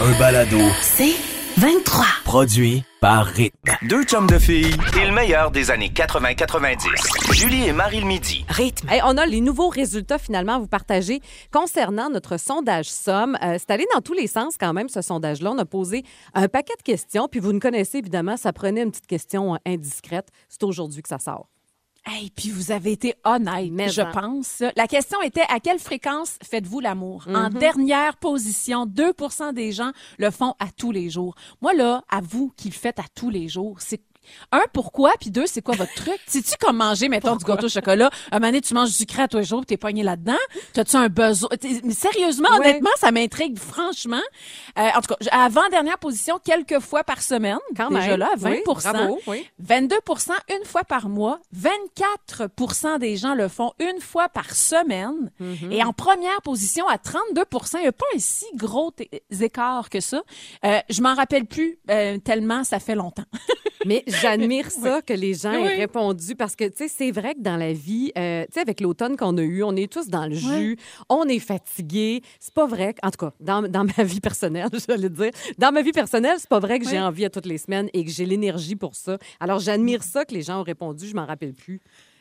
Un balado. C'est 23. Produit par Rythme. Deux chums de filles et le meilleur des années 80-90. Julie et Marie le midi. Rythme. Hey, on a les nouveaux résultats finalement à vous partager concernant notre sondage Somme. Euh, c'est allé dans tous les sens quand même, ce sondage-là. On a posé un paquet de questions, puis vous nous connaissez évidemment, ça prenait une petite question euh, indiscrète. C'est aujourd'hui que ça sort. Hey, puis vous avez été honnête, Mais je en. pense. La question était à quelle fréquence faites-vous l'amour? En Mhm. dernière position, 2% des gens le font à tous les jours. Moi, là, à vous qui le faites à tous les jours, c'est un, pourquoi? Puis deux, c'est quoi votre truc? Sais-tu comme manger, mettons, du gâteau au chocolat? Un moment donné, tu manges du sucré à tous les jours, t'es pogné là-dedans. T'as-tu un besoin? Mais sérieusement, Ouais. honnêtement, ça m'intrigue, franchement. Euh, en tout cas, avant-dernière position, quelques fois par semaine. Quand Déjà même. là, à 20 Oui, bravo, oui. 22 une fois par mois. 24% des gens le font une fois par semaine. Mm-hmm. Et en première position, à 32 il n'y a pas un si gros écart que ça. Euh, je m'en rappelle plus euh, tellement ça fait longtemps. Mais j'admire ça que les gens aient Oui. répondu parce que, tu sais, c'est vrai que dans la vie, euh, tu sais, avec l'automne qu'on a eu, on est tous dans le jus, on est fatigué. C'est pas vrai, que- en tout cas, dans, dans ma vie personnelle, j'allais dire, dans ma vie personnelle, c'est pas vrai que j'ai envie à toutes les semaines et que j'ai l'énergie pour ça. Alors, j'admire ça que les gens ont répondu, je m'en rappelle plus.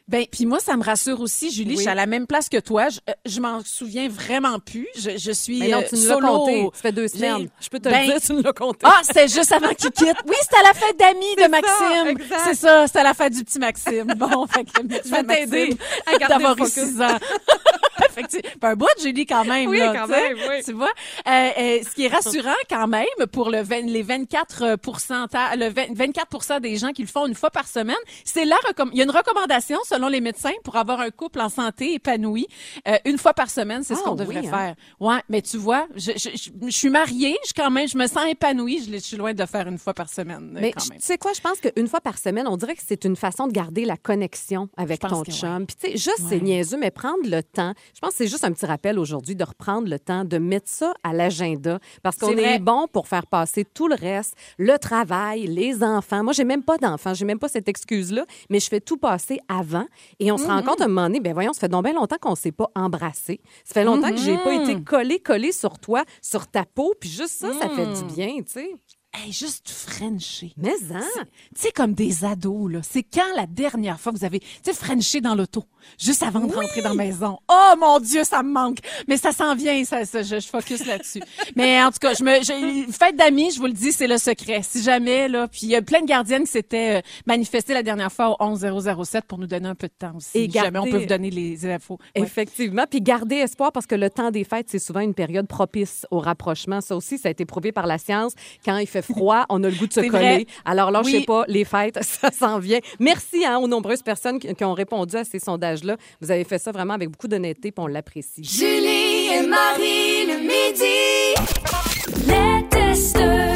Ben, puis moi, ça me rassure aussi, Julie. Oui. Je suis à la même place que toi. Je, euh, je m'en souviens vraiment plus. Je, je suis Mais non, euh, tu nous l'as solo. compté. Ça fait deux semaines. Je peux te Ben, le dire, tu nous l'as compté. Ah, c'était juste avant qu'il quitte. Oui, c'était à la fête d'amis de Maxime. C'est ça, c'était à la fête du petit Maxime. Bon, fait que Je vais t'aider à garder le focus. six ans. Un bout de Julie quand même. Oui, là, quand tu même, oui. Tu vois? Euh, euh, ce qui est rassurant quand même pour le 20 les 24 pourcenta- le 20 24 des gens qui le font une fois par semaine, c'est la recomm- il y a une recommandation selon les médecins pour avoir un couple en santé épanoui euh, une fois par semaine, c'est ce Ah, qu'on devrait oui, hein? faire. Ouais, mais tu vois, je, je, je, je suis mariée, je quand même, je me sens épanouie, je, suis loin de faire une fois par semaine euh, Mais quand tu même. sais quoi, je pense qu'une fois par semaine, on dirait que c'est une façon de garder la connexion avec ton chum. Puis tu sais, juste Ouais. c'est niaiseux, mais prendre le temps. Je pense que c'est juste un petit rappel aujourd'hui de reprendre le temps de mettre ça à l'agenda parce qu'on est bon pour faire passer tout le reste, le travail, les enfants. Moi, j'ai même pas d'enfants, j'ai même pas cette excuse-là, mais je fais tout passer avant et on se Mm-hmm. rend compte à un moment donné, ben voyons, ça fait donc bien longtemps qu'on s'est pas embrassé. Ça fait longtemps que j'ai pas Mm-hmm. été collé collé sur toi, sur ta peau, puis juste ça, ça fait Mm. du bien, tu sais. Hey, juste Frencher. Mais hein? Tu sais, comme des ados, là. C'est quand la dernière fois que vous avez, tu sais, Frenché dans l'auto, juste avant de rentrer dans la maison. Oh mon Dieu, ça me manque. Mais ça s'en vient, ça, ça, je, je focus là-dessus. Mais en tout cas, je me, je, fête d'amis, je vous le dis, c'est le secret. Si jamais, là, puis il y a plein de gardiennes qui s'étaient euh, manifestées la dernière fois au 11007 pour nous donner un peu de temps aussi. Et Si jamais on peut vous donner les infos. Ouais. Effectivement. Puis garder espoir parce que le temps des fêtes, c'est souvent une période propice au rapprochement. Ça aussi, ça a été prouvé par la science. Quand il fait froid, on a le goût de se coller. vrai. Alors là, je sais pas, les fêtes, ça s'en vient. Merci hein, aux nombreuses personnes qui, qui ont répondu à ces sondages-là. Vous avez fait ça vraiment avec beaucoup d'honnêteté, puis on l'apprécie. Julie et Marie le midi. Les testeuses.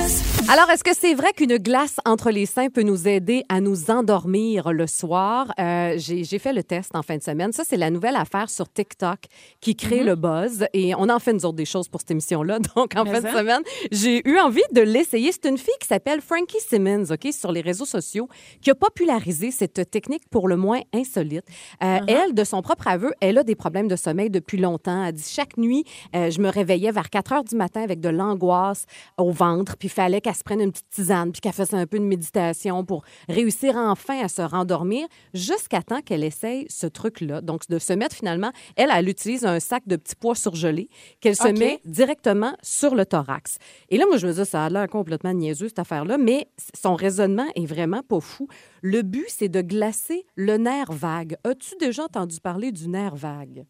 Alors, est-ce que c'est vrai qu'une glace entre les seins peut nous aider à nous endormir le soir? Euh, J'ai fait le test en fin de semaine. Ça, c'est la nouvelle affaire sur TikTok qui crée le buzz. Et on en fait, nous autres, des choses pour cette émission-là. Donc, en Mais fin de semaine, j'ai eu envie de l'essayer. C'est une fille qui s'appelle Frankie Simmons, OK, sur les réseaux sociaux, qui a popularisé cette technique pour le moins insolite. Euh, Elle, de son propre aveu, elle a des problèmes de sommeil depuis longtemps. Elle dit chaque nuit, euh, je me réveillais vers 4 heures du matin avec de l'angoisse au ventre, puis il fallait qu'elle se prenne une petite tisane, puis qu'elle fasse un peu de méditation pour réussir enfin à se rendormir, jusqu'à temps qu'elle essaye ce truc-là. Donc, de se mettre finalement, elle, elle utilise un sac de petits pois surgelés qu'elle se met directement sur le thorax. Et là, moi, je me dis, ça a l'air complètement niaiseux, cette affaire-là, mais son raisonnement est vraiment pas fou. Le but, c'est de glacer le nerf vague. As-tu déjà entendu parler du nerf vague?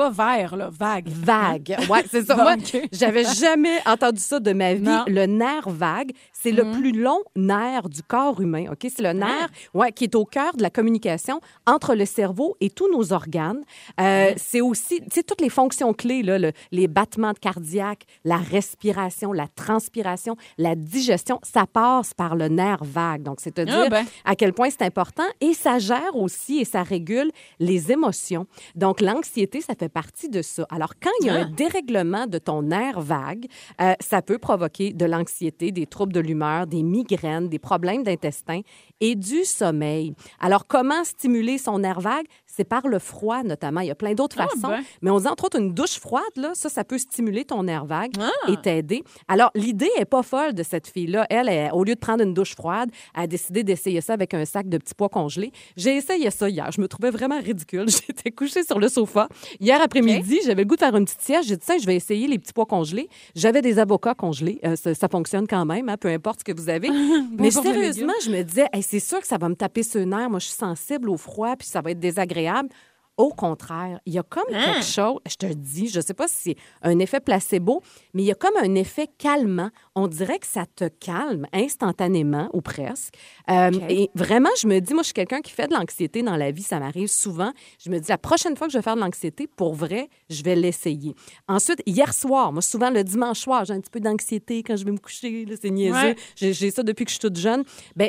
Pas vert, là, vague. Vague. Ouais, c'est ça. Moi, j'avais jamais entendu ça de ma vie. Non. Le nerf vague, c'est le plus long nerf du corps humain. OK? C'est le nerf ouais, qui est au cœur de la communication entre le cerveau et tous nos organes. Euh, C'est aussi, tu sais, toutes les fonctions clés, là, le- les battements cardiaques, la respiration, la transpiration, la digestion, ça passe par le nerf vague. Donc, c'est dire Ah ben. à quel point c'est important et ça gère aussi et ça régule les émotions. Donc, l'anxiété, ça fait partie de ça. Alors, quand il y a un dérèglement de ton nerf vague, euh, ça peut provoquer de l'anxiété, des troubles de l'humeur, des migraines, des problèmes d'intestin et du sommeil. Alors, comment stimuler son nerf vague? C'est par le froid, notamment. Il y a plein d'autres Ah, façons. ben. Mais on dit, entre autres, une douche froide, là, ça, ça peut stimuler ton nerf vague Ah. et t'aider. Alors, l'idée est pas folle de cette fille-là. Elle, elle, au lieu de prendre une douche froide, elle a décidé d'essayer ça avec un sac de petits pois congelés. J'ai essayé ça hier. Je me trouvais vraiment ridicule. J'étais couchée sur le sofa. Hier après-midi, j'avais le goût de faire une petite sieste. J'ai dit, ça, je vais essayer les petits pois congelés. J'avais des avocats congelés. Euh, ça, ça fonctionne quand même, hein, peu importe ce que vous avez. Mais sérieusement, je me disais, Hey, c'est sûr que ça va me taper sur nerf. Moi, je suis sensible au froid, puis ça va être désagréable. Au contraire, il y a comme quelque chose, je te dis, je ne sais pas si c'est un effet placebo, mais il y a comme un effet calmant. On dirait que ça te calme instantanément ou presque. Euh, Et vraiment, je me dis, moi, je suis quelqu'un qui fait de l'anxiété dans la vie, ça m'arrive souvent. Je me dis, la prochaine fois que je vais faire de l'anxiété, pour vrai, je vais l'essayer. Ensuite, hier soir, moi, souvent le dimanche soir, j'ai un petit peu d'anxiété quand je vais me coucher, c'est niaiseux. Ouais. J'ai ça depuis que je suis toute jeune.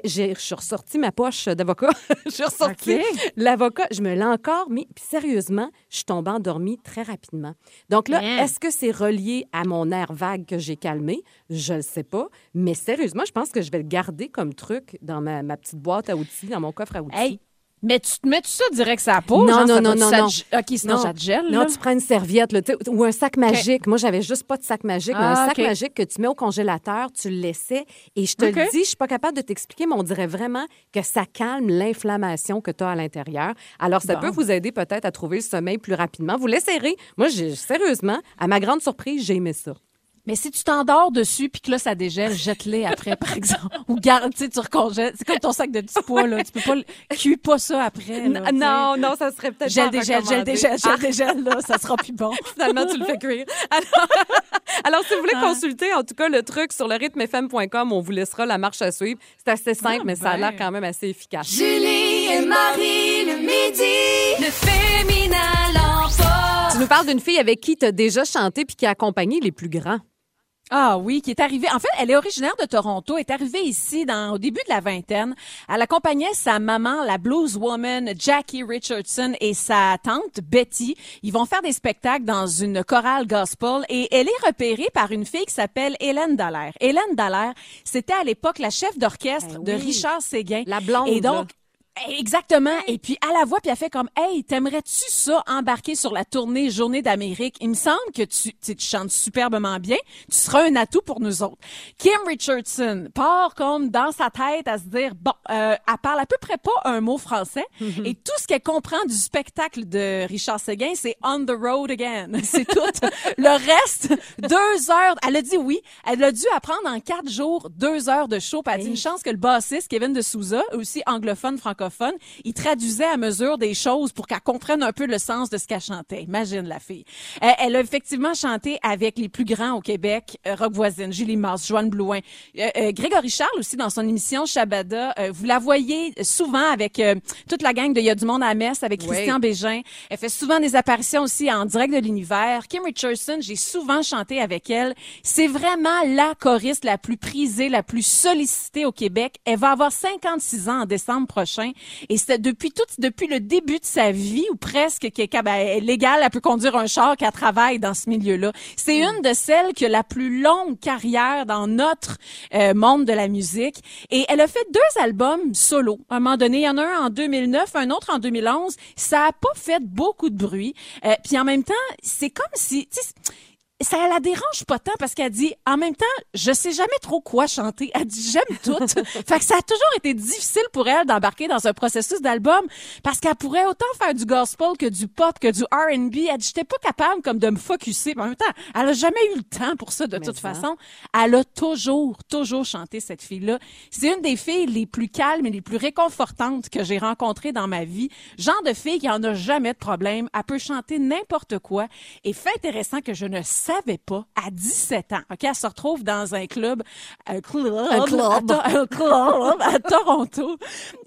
J'ai- je suis ressortie ma poche d'avocat. Je suis ressortie l'avocat. Je me l'ai encore mis. Puis sérieusement, je suis tombée endormie très rapidement. Donc là, Bien. est-ce que c'est relié à mon air vague que j'ai calmé? Je ne sais pas. Mais sérieusement, je pense que je vais le garder comme truc dans ma, ma petite boîte à outils, dans mon coffre à outils. Hey, mais tu te mets tout ça direct sur la peau? Non, genre, non, non, non, non. OK, sinon ça te gèle, Non, là? tu prends une serviette là, ou un sac magique. Moi, j'avais juste pas de sac magique, mais Ah, un sac OK. magique que tu mets au congélateur, tu le laissais. Et je te le dis, je suis pas capable de t'expliquer, mais on dirait vraiment que ça calme l'inflammation que tu as à l'intérieur. Alors, ça Bon. peut vous aider peut-être à trouver le sommeil plus rapidement. Vous l'essayerez. Moi, sérieusement, à ma grande surprise, j'ai aimé ça. Mais si tu t'endors dessus puis que là, ça dégèle, jette-les après, par exemple. Ou garde, tu sais, tu recongèles. C'est comme ton sac de petits pois, là. Tu peux pas le... Cuis pas ça après, là, non, non, ça serait peut-être pas dégèle, gèle, recommandé. dégèle, Ah, gèle, dégèle, là. Ça sera plus bon. Finalement, tu le fais cuire. Alors, alors, si vous voulez consulter, en tout cas, le truc sur le rythmefm.com, on vous laissera la marche à suivre. C'est assez simple, mais ça a l'air ben. quand même assez efficace. Julie et Marie le midi. Le féminin l'emporte. Tu nous parles d'une fille avec qui tu as déjà chanté puis qui a accompagné les plus grands. Ah oui, qui est arrivée. En fait, elle est originaire de Toronto, est arrivée ici dans, au début de la vingtaine. Elle accompagnait sa maman, la blues woman Jackie Richardson et sa tante Betty. Ils vont faire des spectacles dans une chorale gospel et elle est repérée par une fille qui s'appelle Hélène Dallaire. Hélène Dallaire, c'était à l'époque la chef d'orchestre Ben de. Richard Séguin. La blonde, Et donc. Exactement. Et puis, à la voix, puis elle fait comme, hey, t'aimerais-tu ça embarquer sur la tournée Journée d'Amérique? Il me semble que tu, tu chantes superbement bien. Tu seras un atout pour nous autres. Kim Richardson part comme dans sa tête à se dire, bon, euh, elle parle à peu près pas un mot français. Et tout ce qu'elle comprend du spectacle de Richard Séguin, c'est on the road again. C'est tout. Le reste, deux heures. Elle a dit oui. Elle a dû apprendre en quatre jours deux heures de show. Puis elle a dit une chance que le bassiste, Kevin de Souza, aussi anglophone, francophone, il traduisait à mesure des choses pour qu'elle comprenne un peu le sens de ce qu'elle chantait. Imagine la fille. Euh, elle a effectivement chanté avec les plus grands au Québec, euh, Rock Voisine, Julie Mars, Joanne Blouin, euh, euh, Grégory Charles aussi dans son émission Shabada. Euh, vous la voyez souvent avec euh, toute la gang de Il y a du monde à messe, avec Oui. Christian Bégin. Elle fait souvent des apparitions aussi en direct de l'univers. Kim Richardson, j'ai souvent chanté avec elle. C'est vraiment la choriste la plus prisée, la plus sollicitée au Québec. Elle va avoir 56 ans en décembre prochain. Et c'est depuis tout, depuis le début de sa vie, ou presque, qu'elle est ben, elle est légale, elle peut conduire un char, qu'elle travaille dans ce milieu-là. C'est une de celles qui a la plus longue carrière dans notre euh, monde de la musique. Et elle a fait deux albums solo. À un moment donné, il y en a un en 2009, un autre en 2011. Ça a pas fait beaucoup de bruit. Euh, puis en même temps, c'est comme si... ça la dérange pas tant parce qu'elle dit, en même temps, je sais jamais trop quoi chanter. Elle dit, j'aime tout. fait que ça a toujours été difficile pour elle d'embarquer dans un processus d'album parce qu'elle pourrait autant faire du gospel que du pop, que du R&B. Elle dit, j'étais pas capable comme de me focuser. Mais en même temps, elle a jamais eu le temps pour ça de Mais toute ça. façon. Elle a toujours, toujours chanté cette fille-là. C'est une des filles les plus calmes et les plus réconfortantes que j'ai rencontrées dans ma vie. Genre de fille qui en a jamais de problème. Elle peut chanter n'importe quoi. Et fait intéressant que je ne savais pas, à 17 ans, OK, elle se retrouve dans un club, un club, Un club. à, To- un club à Toronto.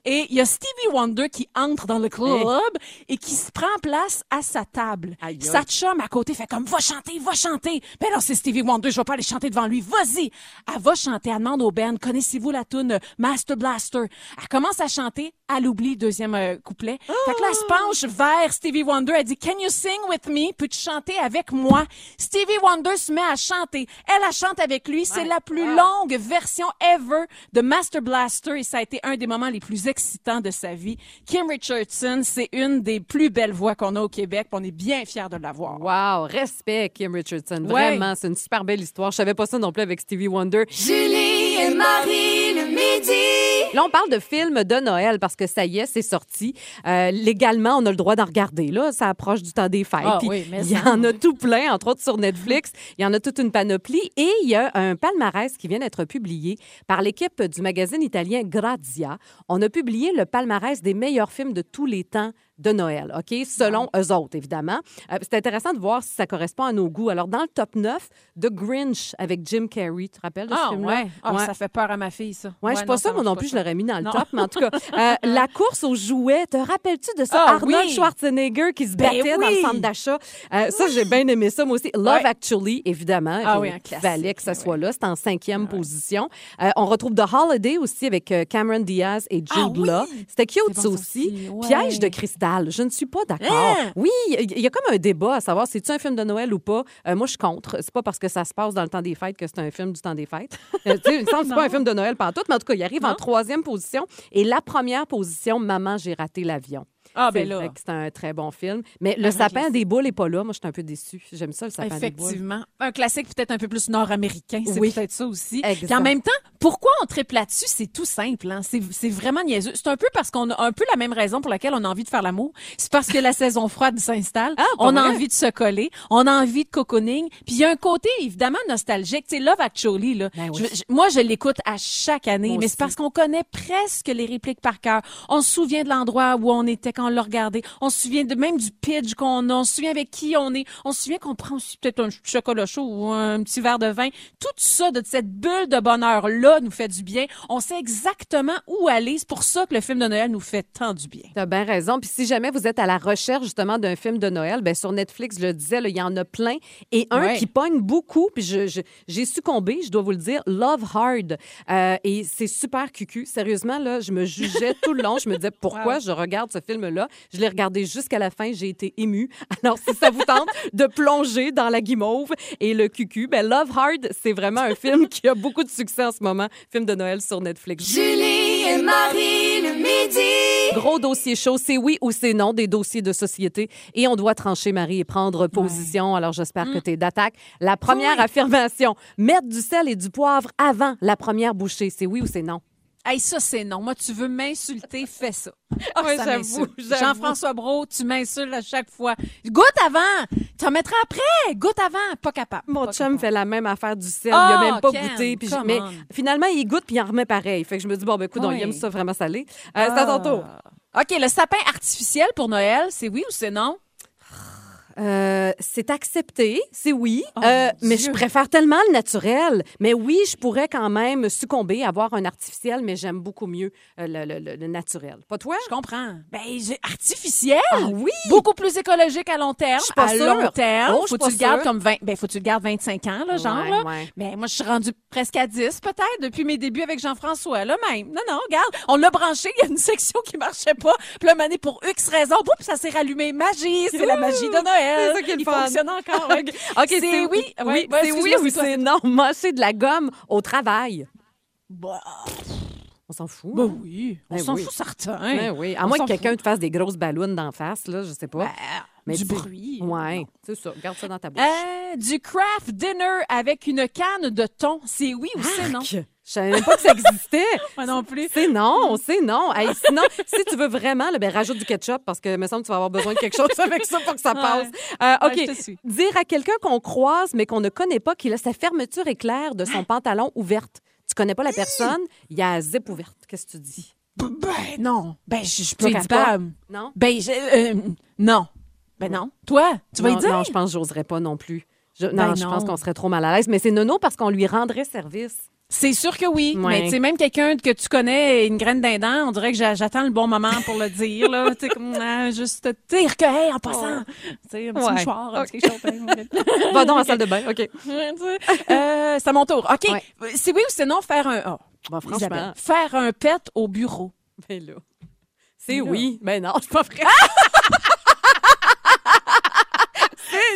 Et il y a Stevie Wonder qui entre dans le club et qui se prend place à sa table. Aïe. Sa chum à côté fait comme, va chanter, va chanter. Ben non, c'est Stevie Wonder, je vais pas aller chanter devant lui. Vas-y. Elle va chanter, elle demande au band, connaissez-vous la tune Master Blaster? Elle commence à chanter, elle oublie deuxième euh, couplet. Fait que là, elle se penche vers Stevie Wonder, elle dit, can you sing with me? Peux-tu chanter avec moi? Stevie Wonder se met à chanter. Elle, elle chante avec lui. C'est la plus longue version ever de Master Blaster et ça a été un des moments les plus excitants de sa vie. Kim Richardson, c'est une des plus belles voix qu'on a au Québec. On est bien fiers de l'avoir. Wow, respect, Kim Richardson. Ouais. Vraiment, c'est une super belle histoire. Je savais pas ça non plus avec Stevie Wonder. Julie et Marie le midi. Là, on parle de films de Noël parce que ça y est, c'est sorti. Euh, légalement, on a le droit d'en regarder. Là, ça approche du temps des fêtes. Ah oui, il y ça. en a tout plein, entre autres sur Netflix. Il y en a toute une panoplie. Et il y a un palmarès qui vient d'être publié par l'équipe du magazine italien Grazia. On a publié le palmarès des meilleurs films de tous les temps de Noël, OK? Selon eux autres, évidemment. Euh, c'est intéressant de voir si ça correspond à nos goûts. Alors, dans le top 9, The Grinch avec Jim Carrey. Tu te rappelles de ce Ah, film-là? ouais. Ah, Ouais. Ça fait peur à ma fille, ça. Ouais, je suis pas sûre, ça moi non plus, je l'aurais mis dans le Non. top, mais en tout cas, euh, la course aux jouets, te rappelles-tu de ça? Ah, Arnold oui. Schwarzenegger qui se Ben battait dans le centre d'achat. Euh, Ça, j'ai bien aimé ça, moi aussi. Love Ouais. Actually, évidemment. Ah Il oui, un classique, fallait que ça ouais. soit là. C'est en cinquième position. Euh, on retrouve The Holiday aussi avec Cameron Diaz et Jude Ah. Law. C'était cute, bon, ça aussi. ouais. Piège de cristal. Je ne suis pas d'accord. Hein? Oui, il y a comme un débat à savoir si c'est un film de Noël ou pas. Euh, moi, je suis contre. C'est pas parce que ça se passe dans le temps des fêtes que c'est un film du temps des fêtes. Euh, tu sais, il me semble que c'est pas un film de Noël tout, mais en tout cas, il arrive en troisième position. Et la première position, Maman, j'ai raté l'avion. Ah, C'est ben là. c'est un très bon film. Mais le Un sapin classique. des boules n'est pas là. Moi, je suis un peu déçue. J'aime ça, le sapin des boules. Effectivement. Un classique peut-être un peu plus nord-américain, c'est Oui. peut-être ça aussi. Exact. Puis en même temps, pourquoi on triple là-dessus? C'est tout simple. Hein? C'est, vraiment niaiseux. C'est un peu parce qu'on a un peu la même raison pour laquelle on a envie de faire l'amour. C'est parce que la saison froide s'installe. Ah, on a vrai? envie de se coller. On a envie de cocooning. Puis il y a un côté évidemment nostalgique. Tu sais, Love Actually, là. Ben oui. Je- je- moi, je l'écoute à chaque année. Moi mais c'est parce qu'on connaît presque les répliques par cœur. On se souvient de l'endroit où on était quand on l'a regardé. On se souvient de même du pitch qu'on a. On se souvient avec qui on est. On se souvient qu'on prend aussi peut-être un chocolat chaud ou un petit verre de vin. Tout ça, de cette bulle de bonheur-là, nous fait du bien. On sait exactement où aller. C'est pour ça que le film de Noël nous fait tant du bien. T'as bien raison. Puis si jamais vous êtes à la recherche justement d'un film de Noël, ben sur Netflix, je le disais, il y en a plein. Et un Ouais. qui pogne beaucoup, puis je- je- j'ai succombé, je dois vous le dire, Love Hard. Euh, et c'est super cucu. Sérieusement, là, je me jugeais tout le long. Je me disais pourquoi je regarde ce film-là? Je l'ai regardé jusqu'à la fin. J'ai été émue. Alors, si ça vous tente de plonger dans la guimauve et le cucu, ben Love Hard, c'est vraiment un film qui a beaucoup de succès en ce moment. Film de Noël sur Netflix. Julie et Marie le midi. Gros dossier chaud, c'est oui ou c'est non, des dossiers de société. Et on doit trancher, Marie, et prendre position. Alors, j'espère que tu es d'attaque. La première Oui. affirmation, mettre du sel et du poivre avant la première bouchée, c'est oui ou c'est non? Hey, ça, c'est non. Moi, tu veux m'insulter, fais ça. Ah, ça m'insulte. j'avoue. Jean-François Brault, tu m'insultes à chaque fois. Goûte avant! Tu en mettras après! Goûte avant! Pas capable. Mon Pas chum capable. fait la même affaire du sel. Ah, il a même pas Ken, goûté. Puis je- mais finalement, il goûte puis il en remet pareil. Fait que je me dis, bon, ben, écoute, Oui. il aime ça vraiment salé. Euh, C'est à ton tour. Ah. OK, le sapin artificiel pour Noël, c'est oui ou c'est non? Euh, c'est accepté, c'est oui, Oh, Euh, mais je préfère tellement le naturel. Mais oui, je pourrais quand même succomber, avoir un artificiel, mais j'aime beaucoup mieux euh, le, le- le- le naturel. Pas toi? Je comprends. Ben, artificiel? Ah oui! Beaucoup plus écologique à long terme. Pas à sûre. long terme. Oh, suis faut que tu le gardes comme 20, ben, faut que tu le gardes 25 ans, là, genre, Ouais, là. ouais. Mais moi, je suis rendue presque à 10, peut-être, depuis mes débuts avec Jean-François, là, même. Non, non, regarde. On l'a branché, il y a une section qui marchait pas. Puis là, mané, pour X raisons, boum, ça s'est rallumé. Magie, c'est la magie de Noël. C'est ça qui est le Il fun. fonctionne encore. OK, c'est oui. oui, Ouais, c'est oui ou c'est non? Mâcher de la gomme au travail. Bah, On s'en fout. bah hein? oui, on Ben s'en oui. fout certain. Ben oui. À On moins que quelqu'un te fasse des grosses ballons d'en face, là, je sais pas. Ben, Mais du bruit. Ouais, c'est ça. Garde ça dans ta bouche. Euh, du craft dinner avec une canne de thon. C'est oui ou c'est non? Je savais même pas que ça existait. Moi non plus. C'est non, c'est non. Hey, sinon, si tu veux vraiment, là, ben, rajoute du ketchup parce que me semble que tu vas avoir besoin de quelque chose avec ça pour que ça passe. Euh, Ouais, OK. je te suis. Dire à quelqu'un qu'on croise mais qu'on ne connaît pas qu'il a sa fermeture éclair de son pantalon ouverte. Tu connais pas la personne, il y a la zip ouverte. Qu'est-ce que tu dis? Ben non. Ben, je Tu pas. Non? Ben, je- euh, non. Ben non. Toi, tu vas non, y dire? non, je pense que j'oserais pas non plus. Je- Ben non, je non. pense qu'on serait trop mal à l'aise. Mais c'est nono parce qu'on lui rendrait service. C'est sûr que oui. Ouais. Mais tu sais, même quelqu'un que tu connais, une graine d'un on dirait que j'a- j'attends le bon moment pour le dire, là. tu comme, ah, juste dire que, hey, en passant, tu sais, un petit Ouais. mouchoir, quelque chose. Va à la salle de bain. OK. Euh, c'est à mon tour. OK. Ouais. C'est oui ou c'est non faire un. Oh, Bon, franchement. Isabelle, faire un pet au bureau. Ben là. C'est Là. oui. Ben non, c'est pas vrai.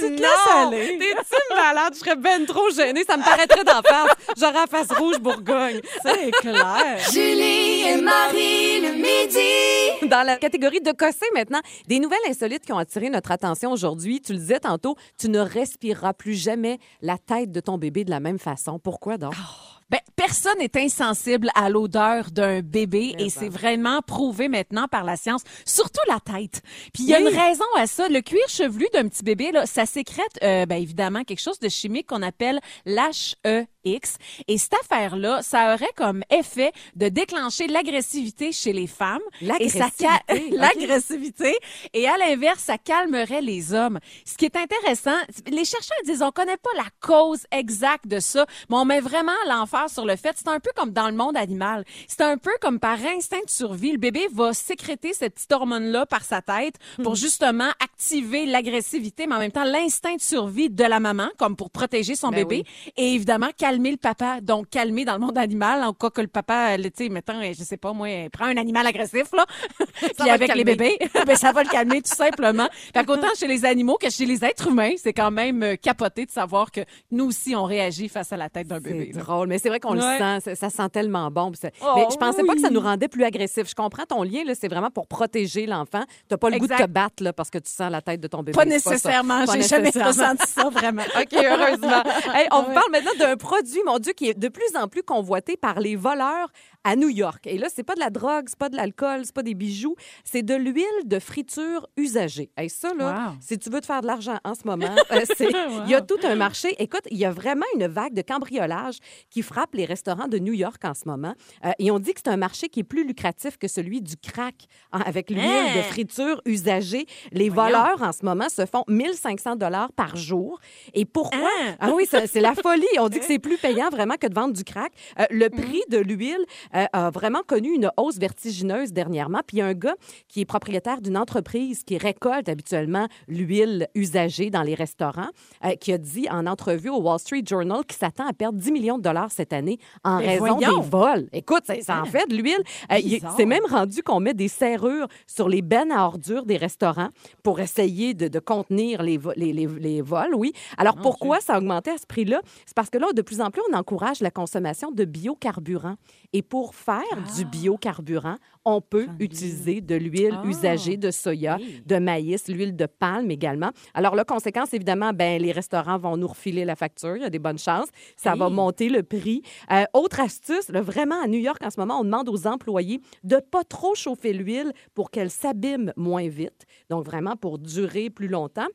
Tu te non. laisses aller. T'es-tu malade? Je serais ben trop gênée. Ça me paraîtrait d'en face. J'aurais la face rouge Bourgogne. C'est clair. Julie et Marie le midi. Dans la catégorie de cossé maintenant, des nouvelles insolites qui ont attiré notre attention aujourd'hui. Tu le disais tantôt, tu ne respireras plus jamais la tête de ton bébé de la même façon. Pourquoi donc? Ben, personne n'est insensible à l'odeur d'un bébé et c'est vraiment prouvé maintenant par la science, surtout la tête. Puis il y a Oui. une raison à ça. Le cuir chevelu d'un petit bébé, là, ça sécrète euh, ben, évidemment quelque chose de chimique qu'on appelle l'HEX. Et cette affaire-là, ça aurait comme effet de déclencher l'agressivité chez les femmes. Et L'agressivité, l'agressivité. Et à l'inverse, ça calmerait les hommes. Ce qui est intéressant, les chercheurs disent on connaît pas la cause exacte de ça, mais on met vraiment sur le fait. C'est un peu comme dans le monde animal. C'est un peu comme par instinct de survie. Le bébé va sécréter cette petite hormone-là par sa tête pour justement activer l'agressivité, mais en même temps l'instinct de survie de la maman, comme pour protéger son Ben bébé. Et évidemment, calmer le papa. Donc, calmer dans le monde animal, en cas que le papa, le- tu sais, mettons, je sais pas, moi, prend un animal agressif, là, puis le avec les bébés, ben, ça va le calmer tout simplement. Fait qu'autant chez les animaux que chez les êtres humains, c'est quand même euh, capoté de savoir que nous aussi, on réagit face à la tête d'un bébé. Là. mais c'est vrai qu'on le sent. Ça, sent tellement bon. Oh, mais je pensais pas que ça nous rendait plus agressifs. Je comprends ton lien, c'est vraiment pour protéger l'enfant. Tu n'as pas le goût de te battre là, parce que tu sens la tête de ton bébé. Pas nécessairement. J'ai jamais ressenti ça, vraiment. OK, heureusement. Hey, on vous parle maintenant d'un produit, mon Dieu, qui est de plus en plus convoité par les voleurs à New York. Et là, c'est pas de la drogue, c'est pas de l'alcool, c'est pas des bijoux, c'est de l'huile de friture usagée. Et ça, là, Wow. si tu veux te faire de l'argent en ce moment, euh, il y a tout un marché. Écoute, il y a vraiment une vague de cambriolage qui frappe les restaurants de New York en ce moment. Euh, et on dit que c'est un marché qui est plus lucratif que celui du crack hein, avec l'huile Hein? de friture usagée. Les voleurs en ce moment se font 1500 dollars par jour. Et pourquoi? Hein? Ah oui, c'est c'est la folie. On dit que c'est plus payant vraiment que de vendre du crack. Euh, le prix de l'huile euh, a vraiment connu une hausse vertigineuse dernièrement. Puis il y a un gars qui est propriétaire d'une entreprise qui récolte habituellement l'huile usagée dans les restaurants, euh, qui a dit en entrevue au Wall Street Journal qu'il s'attend à perdre 10 millions de dollars cette année en Mais raison voyons! des vols. Écoute, ça, ça en fait de l'huile. Euh, c'est même rendu qu'on met des serrures sur les bennes à ordures des restaurants pour essayer de, de contenir les, vo- les, les- les vols, oui. Alors, pourquoi ça a augmenté à ce prix-là? C'est parce que là, de plus en plus, on encourage la consommation de biocarburants. Et pour faire du biocarburant, on peut utiliser de l'huile Ah. usagée de soya, de maïs, l'huile de palme également. Alors, la conséquence, évidemment, ben, les restaurants vont nous refiler la facture. Il y a des bonnes chances. Ça va monter le prix. Euh, autre astuce, là, vraiment, à New York, en ce moment, on demande aux employés de pas trop chauffer l'huile pour qu'elle s'abîme moins vite. Donc, vraiment pour durer plus longtemps.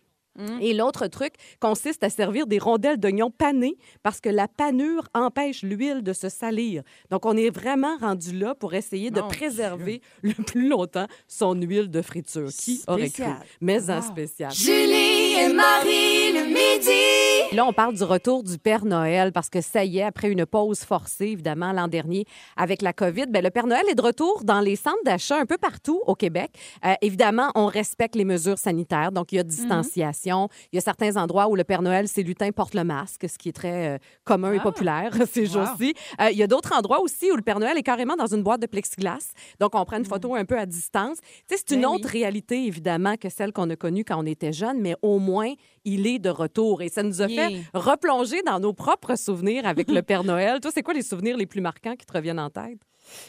Et l'autre truc consiste à servir des rondelles d'oignons panés parce que la panure empêche l'huile de se salir. Donc, on est vraiment rendu là pour essayer de Mon préserver le plus longtemps son huile de friture. Qui aurait cru? Mais en Wow. spécial. Julie et Marie le midi. Là, on parle du retour du Père Noël parce que ça y est, après une pause forcée, évidemment, l'an dernier avec la COVID, ben, le Père Noël est de retour dans les centres d'achat un peu partout au Québec. Euh, évidemment, on respecte les mesures sanitaires, donc il y a distanciation. Il y a certains endroits où le Père Noël, ses lutins, portent le masque, ce qui est très euh, commun et populaire ces jours-ci. Euh, il y a d'autres endroits aussi où le Père Noël est carrément dans une boîte de plexiglas, donc on prend une photo un peu à distance. Tu sais, c'est une Ben autre réalité, évidemment, que celle qu'on a connue quand on était jeune, mais au moins, il est de retour. Et ça nous a fait replonger dans nos propres souvenirs avec le Père Noël. Toi, c'est quoi les souvenirs les plus marquants qui te reviennent en tête?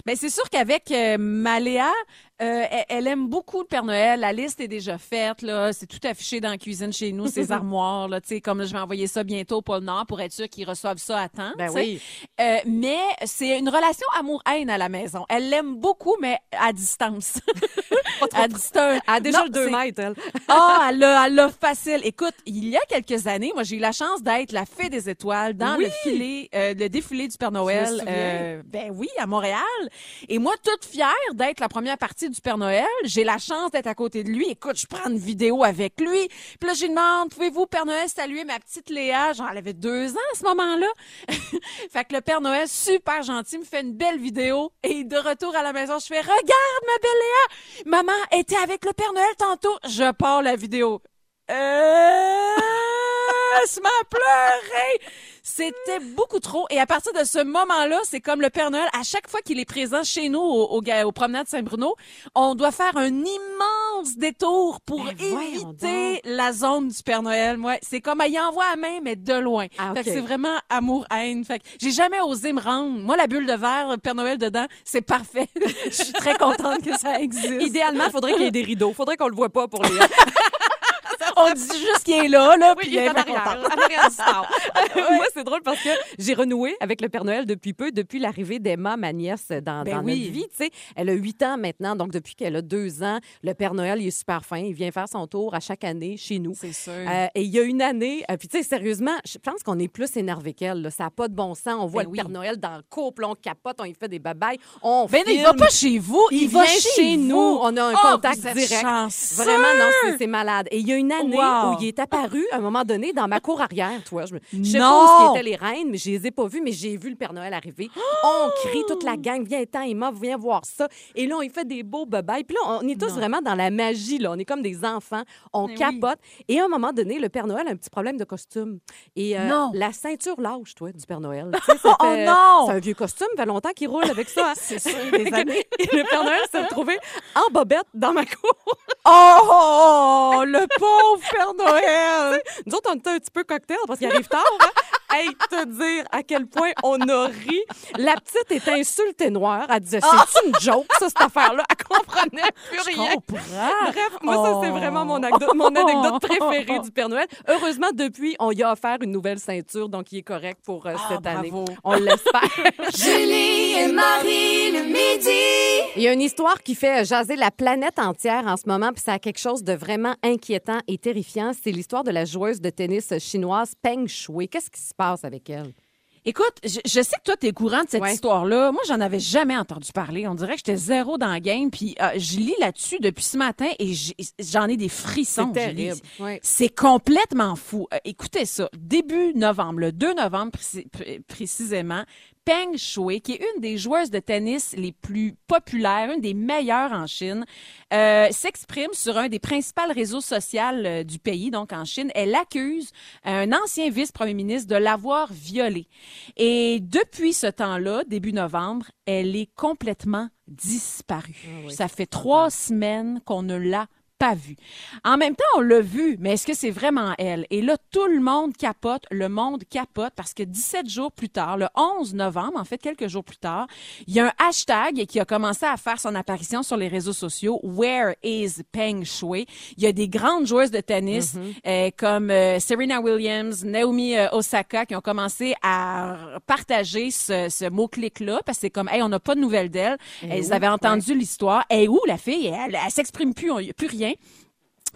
Ben c'est sûr qu'avec euh, Maléa, euh, elle, elle aime beaucoup le Père Noël. La liste est déjà faite là, c'est tout affiché dans la cuisine chez nous, ses armoires là, tu sais comme je vais envoyer ça bientôt au pôle Nord pour être sûr qu'ils reçoivent ça à temps. Ben oui. Euh, mais c'est une relation amour-haine à la maison. Elle l'aime beaucoup mais à distance. à distance. Elle a déjà Non, le 2 c'est- mètres, elle. Ah, elle l'a, elle l'a facile. Écoute, il y a quelques années, moi, j'ai eu la chance d'être la fée des étoiles dans Oui. le filet, euh, le défilé du Père Noël. euh, ben oui, à Montréal. Et moi, toute fière d'être la première partie du Père Noël, j'ai la chance d'être à côté de lui. Écoute, je prends une vidéo avec lui. Puis là, je lui demande, pouvez-vous, Père Noël, saluer ma petite Léa? Genre, elle avait deux ans à ce moment-là. fait que le Père Noël, super gentil, me fait une belle vidéo. Et de retour à la maison, je fais, regarde, ma belle Léa! Maman était avec le Père Noël tantôt. Je pars la vidéo. Euh... À pleurer. C'était beaucoup trop. Et à partir de ce moment-là, c'est comme le Père Noël. À chaque fois qu'il est présent chez nous, au, au, promenade Saint-Bruno, on doit faire un immense détour pour Ben éviter la zone du Père Noël. Ouais, c'est comme, il envoie à main, mais de loin. Ah, Fait que c'est vraiment amour-haine. Fait que j'ai jamais osé me rendre. Moi, la bulle de verre, le Père Noël dedans, c'est parfait. Je suis très contente que ça existe. Idéalement, il faudrait qu'il y ait des rideaux. faudrait qu'on le voit pas pour les. On dit juste qu'il est là, là, puis il est est arrière. Moi, c'est drôle parce que j'ai renoué avec le Père Noël depuis peu, depuis l'arrivée d'Emma, ma nièce, dans, Ben dans oui. notre vie. Tu sais, elle a huit ans maintenant, donc depuis qu'elle a deux ans, le Père Noël, il est super fin. Il vient faire son tour à chaque année chez nous. C'est sûr. Euh, et il y a une année, euh, puis tu sais, sérieusement, je pense qu'on est plus énervé qu'elle. Ça n'a pas de bon sens. On voit Ben le oui. Père Noël dans le couple, on capote, on y fait des babayes, on Ben, il filme. va pas chez vous, il, Il va vient chez nous. On a un Oh, contact direct. chanceux. Vraiment, non, c'est malade. Et il y a une année Wow. où il est apparu, à un moment donné, dans ma cour arrière, toi. Je, me- je sais pas où étaient les reines, mais je les ai pas vues, mais j'ai vu le Père Noël arriver. On crie, toute la gang, viens, temps, Emma, viens voir ça. Et là, on y fait des beaux babayes. Puis là, on est tous Non. vraiment dans la magie, là. On est comme des enfants. On Mais oui. capote. Et à un moment donné, le Père Noël a un petit problème de costume. Et euh, Non. la ceinture lâche, toi, du Père Noël. Oh non! C'est un vieux costume, ça fait longtemps qu'il roule avec ça. hein. C'est sûr, des années. Et le Père Noël s'est retrouvé en bobette dans ma cour. Oh, oh, oh, le pauvre Père Noël! Nous autres, on était un petit peu cocktail parce qu'il arrive tard. Hein? Hey, te dire à quel point on a ri. La petite était insultée noire. Elle disait, c'est une joke, ça, cette affaire-là. Elle comprenait plus Je rien. comprends. Bref, moi, ça, c'est Oh. vraiment mon anecdote, mon anecdote préférée du Père Noël. Heureusement, depuis, on y a offert une nouvelle ceinture, donc il est correct pour euh, Ah, cette année. bravo. On l'espère. Julie et Marie le midi. Il y a une histoire qui fait jaser la planète entière en ce moment, puis ça a quelque chose de vraiment inquiétant et terrifiant. C'est l'histoire de la joueuse de tennis chinoise Peng Shui. Qu'est-ce qui se passe? Avec elle? Écoute, je, je sais que toi, t'es courant de cette Ouais. histoire-là. Moi, j'en avais jamais entendu parler. On dirait que j'étais zéro dans le game. Puis euh, je lis là-dessus depuis ce matin et j'en ai des frissons. C'est terrible. Ouais. C'est complètement fou. Euh, écoutez ça. Début novembre, le 2 novembre précis- pr- précisément, Peng Shui, qui est une des joueuses de tennis les plus populaires, une des meilleures en Chine, euh, s'exprime sur un des principaux réseaux sociaux euh, du pays, donc en Chine. Elle accuse un ancien vice-premier ministre de l'avoir violée. Et depuis ce temps-là, début novembre, elle est complètement disparue. Ah oui, Ça fait trois semaines qu'on ne l'a pas. En même temps, on l'a vu, mais est-ce que c'est vraiment elle? Et là, tout le monde capote, le monde capote, parce que 17 jours plus tard, le 11 novembre, en fait, quelques jours plus tard, il y a un hashtag qui a commencé à faire son apparition sur les réseaux sociaux, Where is Peng Shui? Il y a des grandes joueuses de tennis, euh, comme euh, Serena Williams, Naomi euh, Osaka, qui ont commencé à partager ce, ce mot-clic-là, parce que c'est comme, hey, on n'a pas de nouvelles d'elle. Elles avaient entendu l'histoire. Et où la fille? Elle, elle s'exprime plus, plus rien. right?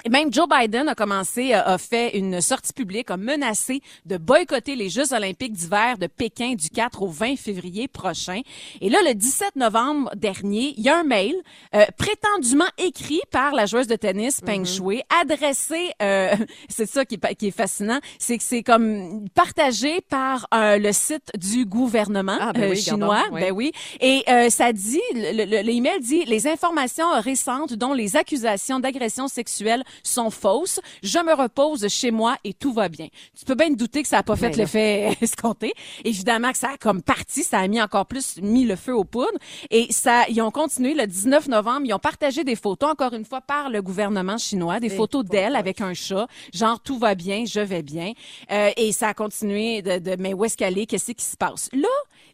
Et même Joe Biden a commencé, euh, a fait une sortie publique, a menacé de boycotter les Jeux olympiques d'hiver de Pékin du 4 au 20 février prochain. Et là, le 17 novembre dernier, il y a un mail euh, prétendument écrit par la joueuse de tennis Peng Shui, adressé, euh, c'est ça qui qui est fascinant, c'est que c'est comme partagé par euh, le site du gouvernement Ah, ben euh, oui, chinois. gardons, oui. Ben oui. Et euh, ça dit, le- le- l'email dit, les informations récentes dont les accusations d'agression sexuelle sont fausses. Je me repose chez moi et tout va bien. Tu peux bien te douter que ça a pas fait Ben l'effet escompté. Évidemment que ça a comme parti, ça a mis encore plus mis le feu aux poudres. Et ça, ils ont continué le 19 novembre. Ils ont partagé des photos, encore une fois, par le gouvernement chinois, des photos d'elle avec un chat, genre tout va bien, je vais bien. Euh, et ça a continué de, de mais où est-ce qu'elle est, qu'est-ce qui se passe? Là,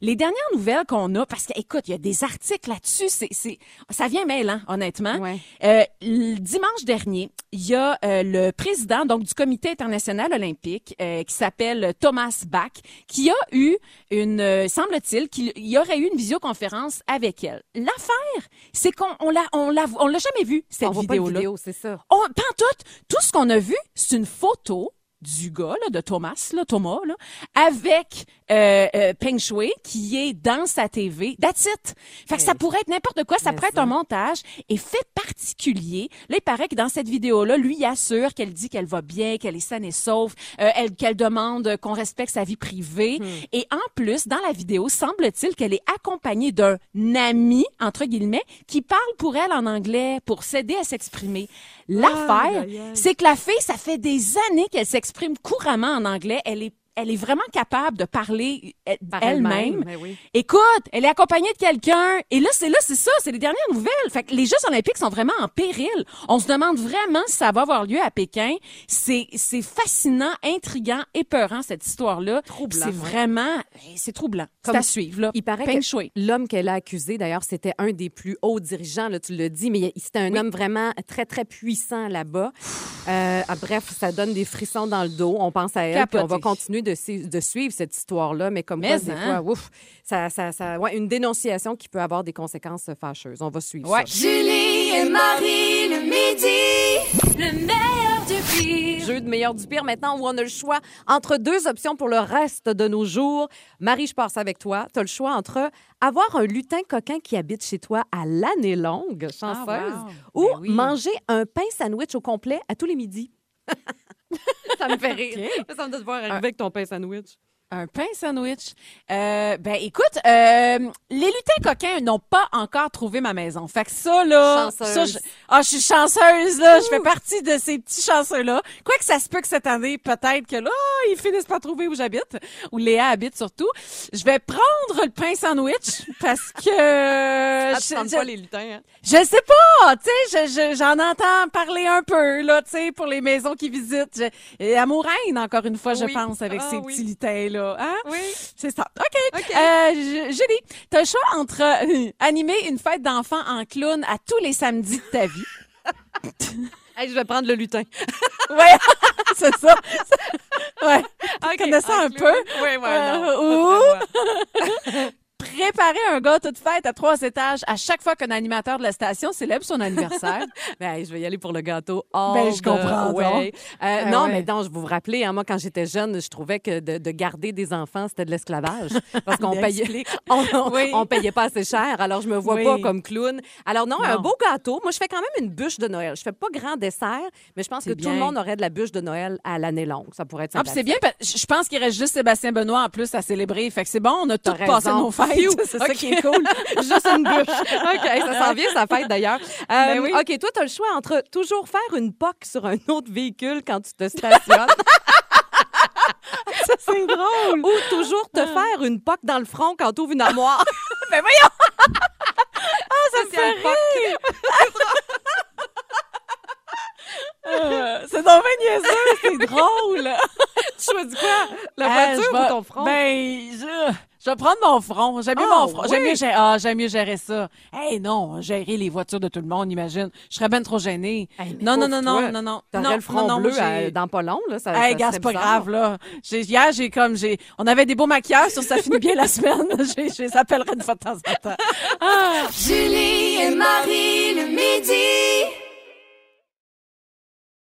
les dernières nouvelles qu'on a, parce que, écoute, il y a des articles là-dessus, c'est, c'est, ça vient mêlant, honnêtement. Ouais. Euh, le dimanche dernier, il y a euh, le président donc du Comité international olympique euh, qui s'appelle Thomas Bach, qui a eu une, euh, semble-t-il, qu'il il y aurait eu une visioconférence avec elle. L'affaire, c'est qu'on on l'a, on l'a, on l'a jamais vu cette On voit pas de vidéo-là. vidéo, c'est ça. On, tout, tout ce qu'on a vu, c'est une photo du gars, là, de Thomas, là, Thomas, là, avec euh, euh, Peng Shui, qui est dans sa TV. That's it. Fait que ça pourrait être n'importe quoi, ça pourrait être un montage. Et fait particulier, là, il paraît que dans cette vidéo-là, lui, il assure qu'elle dit qu'elle va bien, qu'elle est saine et sauve, euh, elle, qu'elle demande qu'on respecte sa vie privée. Hmm. Et en plus, dans la vidéo, semble-t-il qu'elle est accompagnée d'un ami, entre guillemets, qui parle pour elle en anglais pour s'aider à s'exprimer. L'affaire, c'est que la fille, ça fait des années qu'elle s'exprime couramment en anglais. Elle est elle est vraiment capable de parler euh, elle-même. Oui. Écoute, elle est accompagnée de quelqu'un. Et là, c'est là, c'est ça, c'est les dernières nouvelles. Fait que les Jeux olympiques sont vraiment en péril. On se demande vraiment si ça va avoir lieu à Pékin. C'est, c'est fascinant, intriguant, épeurant, cette histoire-là. C'est ouais. vraiment, eh, c'est troublant. C'est à suivre, là. Il paraît Peng que l'homme qu'elle a accusé, d'ailleurs, c'était un des plus hauts dirigeants, là, tu le dis, mais c'était un homme vraiment très, très puissant là-bas. Euh, ah, bref, ça donne des frissons dans le dos. On pense à elle, puis on va continuer de, su- de suivre cette histoire-là, mais comme Mais quoi, des hein? fois, ouf, ça, ça, ça, ouais, une dénonciation qui peut avoir des conséquences fâcheuses. On va suivre Ouais. ça. Julie et Marie le midi, le meilleur du pire. Jeu de meilleur du pire maintenant où on a le choix entre deux options pour le reste de nos jours. Marie, je passe avec toi. Tu as le choix entre avoir un lutin coquin qui habite chez toi à l'année longue, chanceuse, Ah, ou wow. Ben oui. manger un pain sandwich au complet à tous les midis. ça me fait rire. Ça me donne de voir arriver avec ton pain sandwich. Un pain sandwich. Euh, ben écoute, euh, les lutins coquins n'ont pas encore trouvé ma maison. Fait que ça là, Chanceuse. ça, je, ah, je suis chanceuse là. Je fais partie de ces petits chanceux là. Quoi que ça se peut que cette année, peut-être que là, ils finissent par trouver où j'habite, où Léa habite surtout. Je vais prendre le pain sandwich parce que Ah, tu je, sens je- pas les lutins, hein? je sais pas, tu sais, je- je- j'en entends parler un peu, là, tu sais, pour les maisons qui visitent. Et Amouraine, encore une fois, je pense, avec Ah, ces oui. petits Hein? Oui. C'est ça. OK. OK. Euh, Ju- Julie, t'as le choix entre euh, animer une fête d'enfants en clown à tous les samedis de ta vie. Hey, je vais prendre le lutin. Ouais, c'est ça. Ouais. Ok, connais ça un peu? Oui, oui, Euh, ou-. Préparer un gâteau de fête à trois étages à chaque fois qu'un animateur de la station célèbre son anniversaire. Ben, je vais y aller pour le gâteau. all Ben, je comprends. Euh, Ben non, ouais. mais non, je vous vous rappelez, hein, moi, quand j'étais jeune, je trouvais que de, de garder des enfants, c'était de l'esclavage. Parce qu'on payait, on, on- Oui. on payait pas assez cher. Alors, je me vois Oui. pas comme clown. Alors, non, un Non. beau gâteau. Moi, je fais quand même une bûche de Noël. Je fais pas grand dessert, mais je pense que tout le monde aurait de la bûche de Noël à l'année longue. Ça pourrait être Ah, c'est bien, je pense qu'il reste juste Sébastien Benoît en plus à célébrer. Fait que c'est bon, on a tout T'as passé raison. nos fêtes. C'est ça OK. qui est cool. Juste une bûche. OK, ça s'en vient, sa fête d'ailleurs. Euh, Ben oui. OK, toi, tu as le choix entre toujours faire une POC sur un autre véhicule quand tu te stationnes Ça, c'est drôle. ou toujours te faire une POC dans le front quand tu ouvres une armoire. Ben voyons! ah, ça me fait rire. Euh, c'est donc bien c'est drôle. Tu choisis quoi? La Euh, voiture ou ton front? Ben, je, je vais prendre mon front. J'aime mieux Ah, mon front. J'aime mieux, gérer- ah, j'aime mieux gérer ça. Hey, non, gérer les voitures de tout le monde, imagine. Je serais ben trop gênée. Hey, non, non, non, non, non, non. Non, le front non, bleu à- dans pas long, là. Ça, Hey, ça gars, c'est pas bizarre. grave, là. J'ai, hier, j'ai comme, j'ai, on avait des beaux maquillages sur ça finit bien la semaine. j'ai, je les appellerai une fois de temps en temps. Ah! Julie et Marie le midi.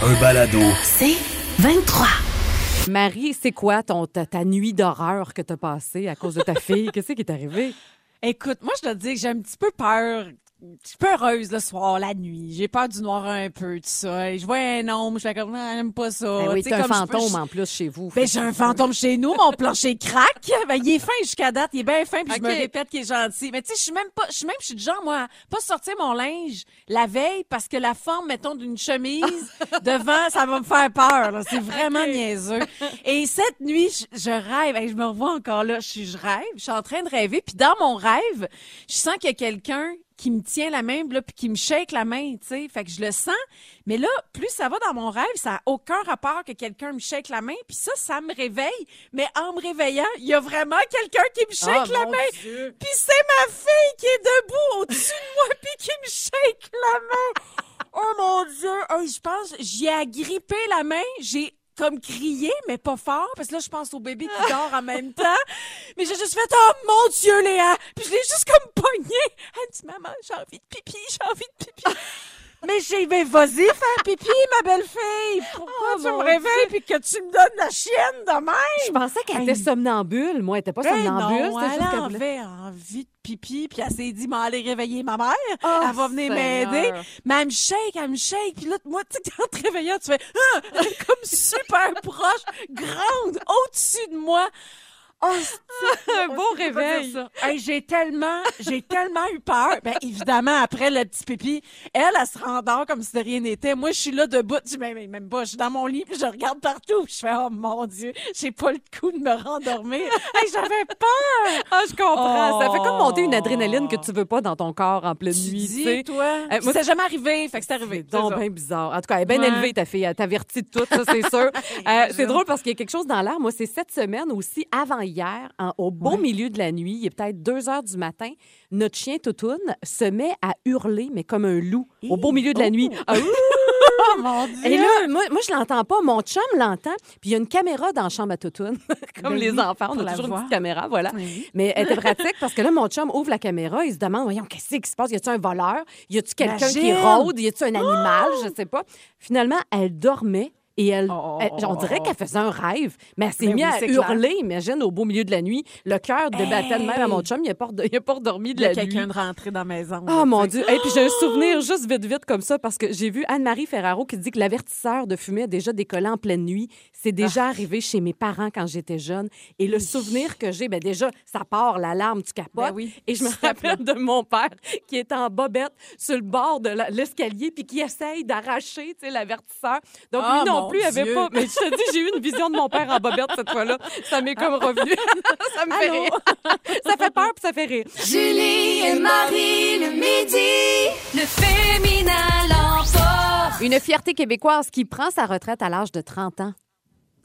Un balado. C'est 23. Marie, c'est quoi ton, ta, ta nuit d'horreur que t'as passée à cause de ta fille? Qu'est-ce qui est arrivé? Écoute, moi, je dois te dire que j'ai un petit peu peur je suis peureuse le soir, la nuit. J'ai peur du noir un peu, tout ça. Et je vois un homme, je fais comme, ah, j'aime pas ça. Ben oui, t'as un comme je peux- fantôme en plus chez vous. Ben, j'ai un fantôme chez nous, mon plancher craque. Ben, il est fin jusqu'à date, il est bien fin, puis je me répète qu'il est gentil. Mais tu sais, je suis même pas, je suis même, je suis du genre, moi, pas sortir mon linge la veille parce que la forme, mettons, d'une chemise devant, ça va me faire peur, là. C'est vraiment niaiseux. Et cette nuit, je, je rêve, Hey, je me revois encore là, je, suis- je rêve, je suis en train de rêver, puis dans mon rêve, je sens qu'il y a quelqu'un qui me tient la main, là, puis qui me shake la main, tu sais. Fait que je le sens. Mais là, plus ça va dans mon rêve, ça a aucun rapport que quelqu'un me shake la main. Puis ça, ça me réveille. Mais en me réveillant, il y a vraiment quelqu'un qui me shake Oh, la main. Dieu. Puis c'est ma fille qui est debout au-dessus de moi, puis qui me shake la main. Oh mon Dieu! Oh, je pense, j'y ai agrippé la main, j'ai comme crié, mais pas fort, parce que là, je pense au bébé qui dort en même temps. Mais j'ai juste fait, oh mon Dieu, Léa! Puis je l'ai juste comme pogné. Elle dit, maman, j'ai envie de pipi, j'ai envie de pipi. Mais j'ai, mais vas-y, faire pipi, ma belle fille. Pourquoi Oh, tu me réveilles puis que tu me donnes la chienne de même? Je pensais qu'elle était somnambule. Moi, elle était pas Ben somnambule. non, elle juste avait envie de pipi, puis elle s'est dit, m'en aller réveiller ma mère. Oh, elle va venir m'aider. Mais elle me shake, elle me shake. Puis là, moi, tu sais, en te réveillant, tu fais, ah, comme super proche, grande, au-dessus de moi. Oh, c'est- Un beau réveil. Hey, j'ai tellement, j'ai tellement eu peur. Ben, évidemment, après le petit pipi, elle, elle se rendort comme si de rien n'était. Moi, je suis là debout. Je mais même pas, je suis dans mon lit, puis je regarde partout. Puis je fais, oh mon Dieu, j'ai pas le coup de me rendormir. Hey, j'avais peur. Ah, je comprends. Ça fait comme monter une Oh. adrénaline que tu veux pas dans ton corps en pleine Tu nuit. dis, toi, Euh, moi, c'est jamais arrivé, fait que c'est arrivé. Donc bien bizarre. En tout cas, elle est bien Ouais. élevée, ta fille. Elle t'avertit de tout, ça, c'est sûr. Euh, c'est drôle parce qu'il y a quelque chose dans l'air. Moi, c'est cette semaine aussi, avant hier, en- au beau milieu de la nuit, il est peut-être 2 heures du matin, notre chien Toutoune se met à hurler, mais comme un loup, au beau milieu de la nuit. Ah! Oh mon Dieu. Et là, moi, moi je l'entends pas. Mon chum l'entend. Puis il y a une caméra dans la chambre à Toutoune. Comme Ben les oui, enfants, on a toujours une voir. petite caméra, voilà. Oui. Mais elle était pratique parce que là, mon chum ouvre la caméra, il se demande, voyons, qu'est-ce qui se passe? Y a-tu un voleur? Y a-tu quelqu'un qui rôde? Y a-tu un animal? Je sais pas. Finalement, elle dormait. Et elle, Oh, elle- on dirait qu'elle faisait un rêve, mais elle s'est Ben mise oui, à c'est clair. hurler, imagine, au beau milieu de la nuit. Le cœur débattait de même à mon Hey! chum, il n'a pas, pas redormi de Il y a la quelqu'un nuit. de rentrer dans la maison. Oh là, mon. Dieu. Et puis j'ai un souvenir juste vite vite comme ça parce que j'ai vu Anne-Marie Ferraro qui dit que l'avertisseur de fumée a déjà décollé en pleine nuit. C'est déjà Ah. arrivé chez mes parents quand j'étais jeune. Et le souvenir que j'ai, ben déjà, ça part, l'alarme, tu capotes. Ben oui. Et je me rappelle de mon père qui est en bobette sur le bord de l'escalier puis qui essaye d'arracher, l'avertisseur. Donc Ah, lui non plus avait Dieu. pas. Mais je te dis, j'ai eu une vision de mon père en bobette cette fois-là. Ça m'est comme revenu. ça me fait Allô? rire. ça fait peur puis ça fait rire. Julie et Marie le midi. Le féminin l'emporte. Une fierté québécoise qui prend sa retraite à l'âge de 30 ans.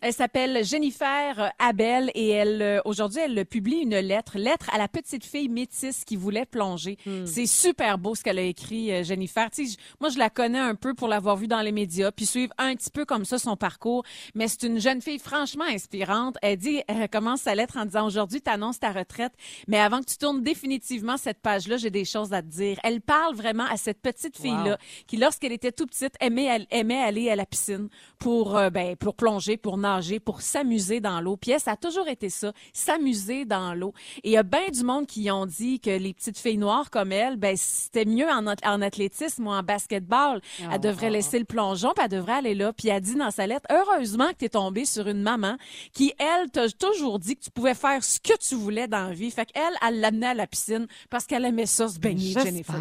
Elle s'appelle Jennifer Abel et elle euh, aujourd'hui elle publie une lettre, lettre à la petite fille métisse qui voulait plonger. C'est super beau ce qu'elle a écrit euh, Jennifer. Tu sais, moi je la connais un peu pour l'avoir vue dans les médias puis suivre un petit peu comme ça son parcours, mais c'est une jeune fille franchement inspirante. Elle dit elle commence sa lettre en disant aujourd'hui tu annonces ta retraite, mais avant que tu tournes définitivement cette page-là, j'ai des choses à te dire. Elle parle vraiment à cette petite fille-là qui lorsqu'elle était tout petite aimait, elle- aimait aller à la piscine pour euh, ben pour plonger, pour nager, pour s'amuser dans l'eau. Puis elle, ça a toujours été ça, s'amuser dans l'eau. Et il y a bien du monde qui ont dit que les petites filles noires comme elle, ben c'était mieux en, en athlétisme ou en basketball. Elle devrait laisser le plongeon, puis elle devrait aller là. Puis elle dit dans sa lettre, heureusement que tu es tombée sur une maman qui, elle, t'a toujours dit que tu pouvais faire ce que tu voulais dans la vie. Fait qu'elle, elle l'amenait à la piscine parce qu'elle aimait ça, se baigner, Jennifer.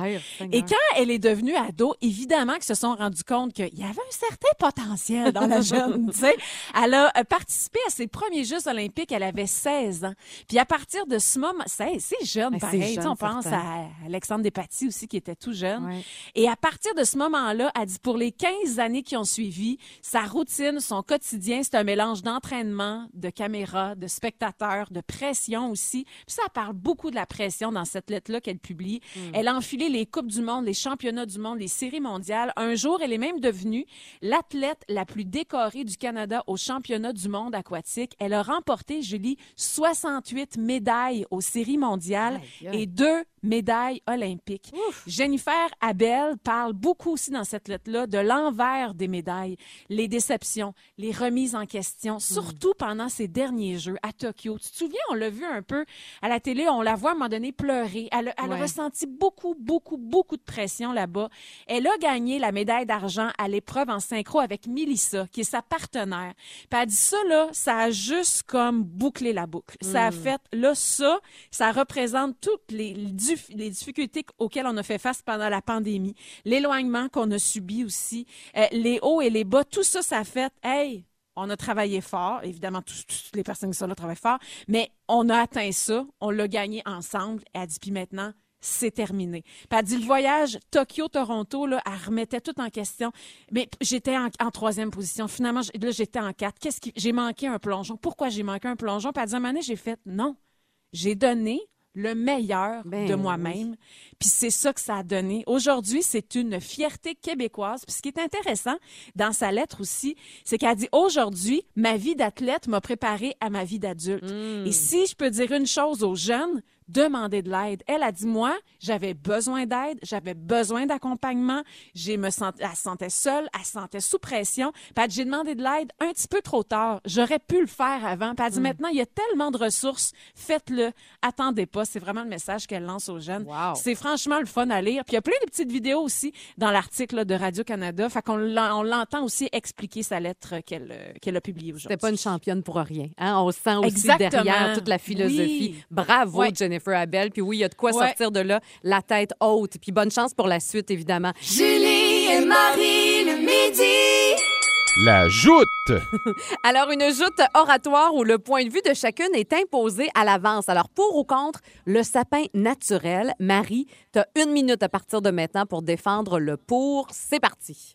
Et quand elle est devenue ado, évidemment qu'ils se sont rendus compte qu'il y avait un certain potentiel dans la jeune. tu sais. Elle a euh, participé à ses premiers Jeux olympiques, elle avait 16 ans. Puis à partir de ce moment, c'est jeune pareil. Jeune, on pense certain. à Alexandre Despatie aussi qui était tout jeune. Ouais. Et à partir de ce moment-là, elle dit pour les 15 années qui ont suivi, sa routine, son quotidien, c'est un mélange d'entraînement, de caméra, de spectateurs, de pression aussi. Puis ça parle beaucoup de la pression dans cette lettre-là qu'elle publie. Elle a enfilé les Coupes du monde, les championnats du monde, les séries mondiales. Un jour, elle est même devenue l'athlète la plus décorée du Canada au championnat championnats du monde aquatique. Elle a remporté, Julie, 68 médailles aux séries mondiales Aïe, aïe. et deux médailles olympiques. Jennifer Abel parle beaucoup aussi dans cette lettre-là de l'envers des médailles, les déceptions, les remises en question, surtout pendant ces derniers Jeux à Tokyo. Tu te souviens, on l'a vu un peu à la télé, on la voit à un moment donné pleurer. Elle, a- elle a ressenti beaucoup, beaucoup, beaucoup de pression là-bas. Elle a gagné la médaille d'argent à l'épreuve en synchro avec Melissa, qui est sa partenaire. Puis elle dit ça, là, ça a juste comme bouclé la boucle. Ça a fait, là, ça, ça représente toutes les, dif- les difficultés auxquelles on a fait face pendant la pandémie, l'éloignement qu'on a subi aussi, euh, les hauts et les bas, tout ça, ça a fait, hey, on a travaillé fort. Évidemment, toutes les personnes qui sont là travaillent fort, mais on a atteint ça, on l'a gagné ensemble. Elle dit, puis maintenant, c'est terminé. Puis elle dit, le voyage Tokyo-Toronto, là, elle remettait tout en question. Mais j'étais en, en troisième position. Finalement, là, j'étais en quatre. Qu'est-ce qui, j'ai manqué un plongeon. Pourquoi j'ai manqué un plongeon? Puis elle dit, à un moment donné, j'ai fait, non. J'ai donné le meilleur Ben de oui. moi-même. Puis c'est ça que ça a donné. Aujourd'hui, c'est une fierté québécoise. Puis ce qui est intéressant dans sa lettre aussi, c'est qu'elle dit aujourd'hui, ma vie d'athlète m'a préparé à ma vie d'adulte. Hmm. Et si je peux dire une chose aux jeunes, demandez de l'aide. Elle a dit moi, j'avais besoin d'aide, j'avais besoin d'accompagnement, j'ai me sent, elle se sentait seule, elle se sentait sous pression. Puis elle dit, j'ai demandé de l'aide un petit peu trop tard. J'aurais pu le faire avant. Puis elle dit Hmm. maintenant, il y a tellement de ressources, faites-le. Attendez pas, c'est vraiment le message qu'elle lance aux jeunes. Wow. C'est franchement le fun à lire. Puis il y a plein de petites vidéos aussi dans l'article de Radio-Canada. Fait qu'on l'en- on l'entend aussi expliquer sa lettre qu'elle qu'elle a publiée aujourd'hui. C'était pas une championne pour rien. Hein? On sent aussi Exactement. derrière toute la philosophie. Oui. Bravo. Jennifer Abel. Puis oui, il y a de quoi Ouais. sortir de là, la tête haute. Puis bonne chance pour la suite, évidemment. Julie et Marie le midi. La joute! Alors, une joute oratoire où le point de vue de chacune est imposé à l'avance. Alors, pour ou contre le sapin naturel, Marie, tu as une minute à partir de maintenant pour défendre le pour. C'est parti.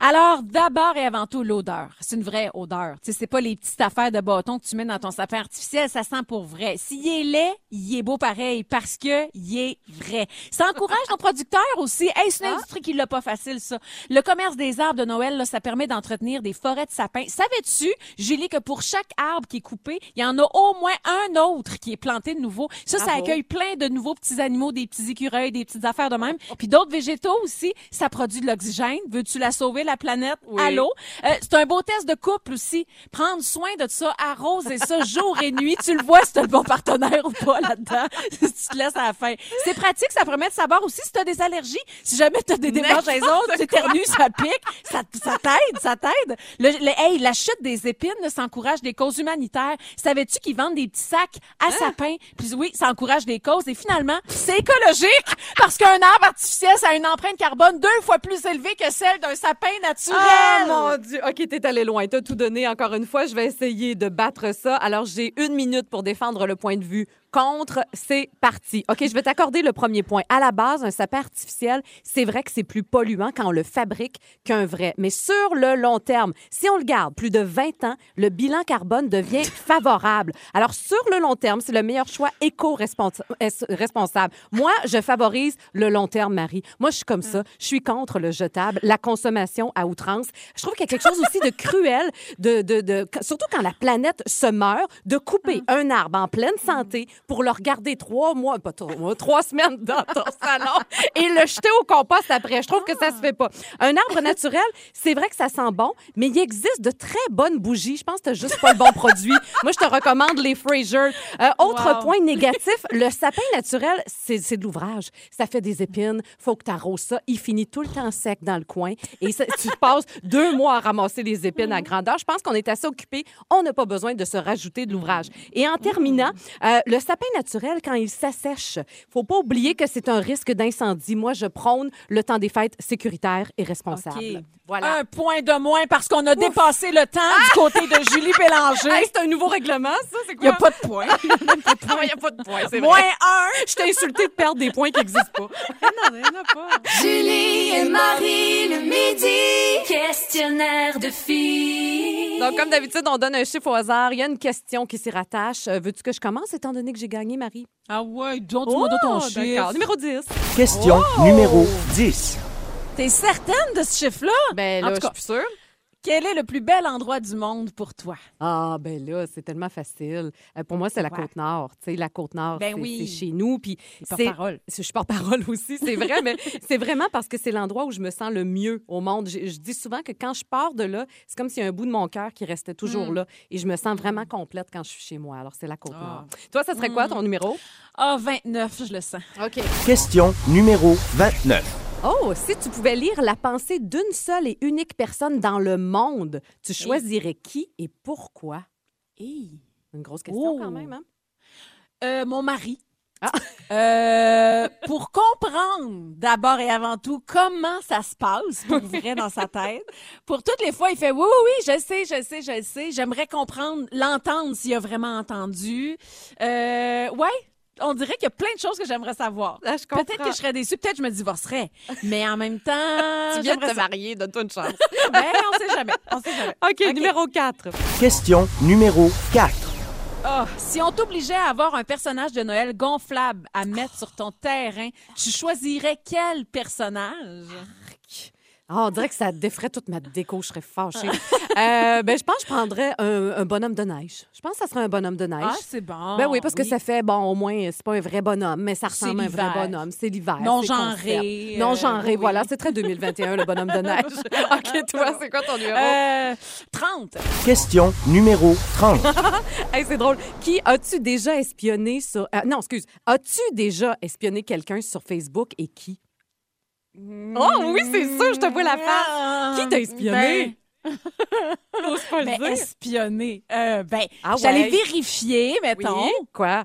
Alors, d'abord et avant tout, l'odeur. C'est une vraie odeur. Tu sais, c'est pas les petites affaires de bâton que tu mets dans ton sapin artificiel, ça sent pour vrai. S'il est laid, il est beau pareil parce que il est vrai. Ça encourage nos producteurs aussi. Hey, c'est une industrie qui l'a pas facile, ça. Le commerce des arbres de Noël, là, ça permet d'entretenir des forêts de sapins. Savais-tu, Julie, que pour chaque arbre qui est coupé, il y en a au moins un autre qui est planté de nouveau? Ça, ça accueille plein de nouveaux petits animaux, des petits écureuils, des petites affaires de même. Puis d'autres végétaux aussi, ça produit de l'oxygène. Veux-tu la sauver, la planète? Oui. Allô? Euh, c'est un beau test de couple aussi. Prendre soin de ça, arroser ça jour et nuit. Tu le vois si t'as le bon partenaire ou pas là-dedans. si tu te laisses à la fin. C'est pratique, ça permet de savoir aussi si t'as des allergies. Si jamais t'as des démangeaisons, tu éternues, ça pique, ça, ça t'aide, ça t'aide. Le, le- hey, la chute des épines, là, ça encourage des causes humanitaires. Savais-tu qu'ils vendent des petits sacs à sapin? Puis oui, ça encourage des causes. Et finalement, c'est écologique parce qu'un arbre artificiel, ça a une empreinte carbone deux fois plus élevée que celle d'un sapin naturel. Ah, mon Dieu. OK, t'es allé loin. T'as tout donné encore une fois. Je vais essayer de battre ça. Alors, j'ai une minute pour défendre le point de vue contre. C'est parti. OK, je vais t'accorder le premier point. À la base, un sapin artificiel, c'est vrai que c'est plus polluant quand on le fabrique qu'un vrai. Mais sur le long terme, si on le garde plus de 20 ans, le bilan carbone devient favorable. Alors, sur le long terme, c'est le meilleur choix éco-responsable. Moi, je favorise le long terme, Marie. Moi, je suis comme ça. Je suis contre le jetable, la consommation à outrance. Je trouve qu'il y a quelque chose aussi de cruel, de, de, de, surtout quand la planète se meurt, de couper un arbre en pleine santé pour le regarder trois mois, pas trois mois, trois semaines dans ton salon et le jeter au compost après. Je trouve que ça se fait pas. Un arbre naturel, c'est vrai que ça sent bon, mais il existe de très bonnes bougies. Je pense que t'as juste pas le bon produit. Moi, je te recommande les Fraser. Euh, autre Wow. point négatif, le sapin naturel, c'est de l'ouvrage. Ça fait des épines. Faut que tu arroses ça. Il finit tout le temps sec dans le coin. Et ça- tu passes deux mois à ramasser les épines à grandeur. Je pense qu'on est assez occupé. On n'a pas besoin de se rajouter de l'ouvrage. Et en terminant, euh, le sapin naturel, quand il s'assèche, faut pas oublier que c'est un risque d'incendie. Moi, je prône le temps des fêtes sécuritaire et responsable. Voilà. Un point de moins parce qu'on a dépassé le temps du côté de Julie Bélanger. Hey, c'est un nouveau règlement, ça? C'est Il n'y quoi? a pas de point. Il n'y a pas de point, c'est Moins un. Je t'ai insulté de perdre des points qui n'existent pas. Non, il n'y en a pas. Julie et Marie le midi. Questionnaire de filles. Donc, comme d'habitude, on donne un chiffre au hasard. Il y a une question qui s'y rattache. Veux-tu que je commence, étant donné que j'ai gagné, Marie? Ah ouais, donc tu m'as donné ton Oh, chiffre. Numéro 10. Question numéro 10. T'es certaine de ce chiffre-là? Ben En là, tout je cas, suis plus sûre. Quel est le plus bel endroit du monde pour toi? Ah, ben là, c'est tellement facile. Euh, pour moi, c'est la Ouais. Côte-Nord. Tu sais, la Côte-Nord, Ben c'est oui. chez nous. Puis C'est porte-parole. Je suis porte-parole aussi, c'est vrai, mais c'est vraiment parce que c'est l'endroit où je me sens le mieux au monde. Je, je dis souvent que quand je pars de là, c'est comme s'il y a un bout de mon cœur qui restait toujours Mm. là. Et je me sens vraiment complète quand je suis chez moi. Alors, c'est la Côte-Nord. Ah. Toi, ça serait quoi Mm. ton numéro? Ah, 29, je le sens. OK. Question numéro 29. Oh, si tu pouvais lire la pensée d'une seule et unique personne dans le monde, tu choisirais qui et pourquoi? Hey. Une grosse question Oh. quand même, hein? Euh, mon mari. Ah. Euh, pour comprendre d'abord et avant tout comment ça se passe pour vrai dans sa tête. Pour toutes les fois, il fait oui, oui, oui, je sais, je sais, je sais. J'aimerais comprendre, l'entendre s'il a vraiment entendu. Euh, ouais. On dirait qu'il y a plein de choses que j'aimerais savoir. Ah, je Peut-être que je serais déçue, peut-être que je me divorcerais. Mais en même temps, Tu viens de te ça. marier, donne-toi une chance. Ben, on sait jamais. On sait jamais. OK, numéro 4. Question numéro 4. Ah, si on t'obligeait à avoir un personnage de Noël gonflable à mettre sur ton terrain, tu choisirais quel personnage? Ah, on dirait que ça défrait toute ma déco, je serais fâchée. Euh, ben, je pense que je prendrais un, un bonhomme de neige. Je pense que ça serait un bonhomme de neige. Ah, c'est bon. Ben oui, parce que ça fait, bon, au moins, c'est pas un vrai bonhomme, mais ça ressemble à un vrai bonhomme. C'est l'hiver. Non c'est genré, concept. euh, Non genré, oui. voilà. C'est très 2021, le bonhomme de neige. OK, toi, c'est quoi ton numéro? Euh, 30. Question numéro 30. Hey, c'est drôle. Qui as-tu déjà espionné sur. euh, non, excuse. As-tu déjà espionné quelqu'un sur Facebook et qui? Oh oui, c'est sûr, je te vois la face. Qui t'a espionné? N'ose pas le Ben, dire. espionner. Euh, ben, Ah j'allais vérifier, mettons. Oui? Quoi?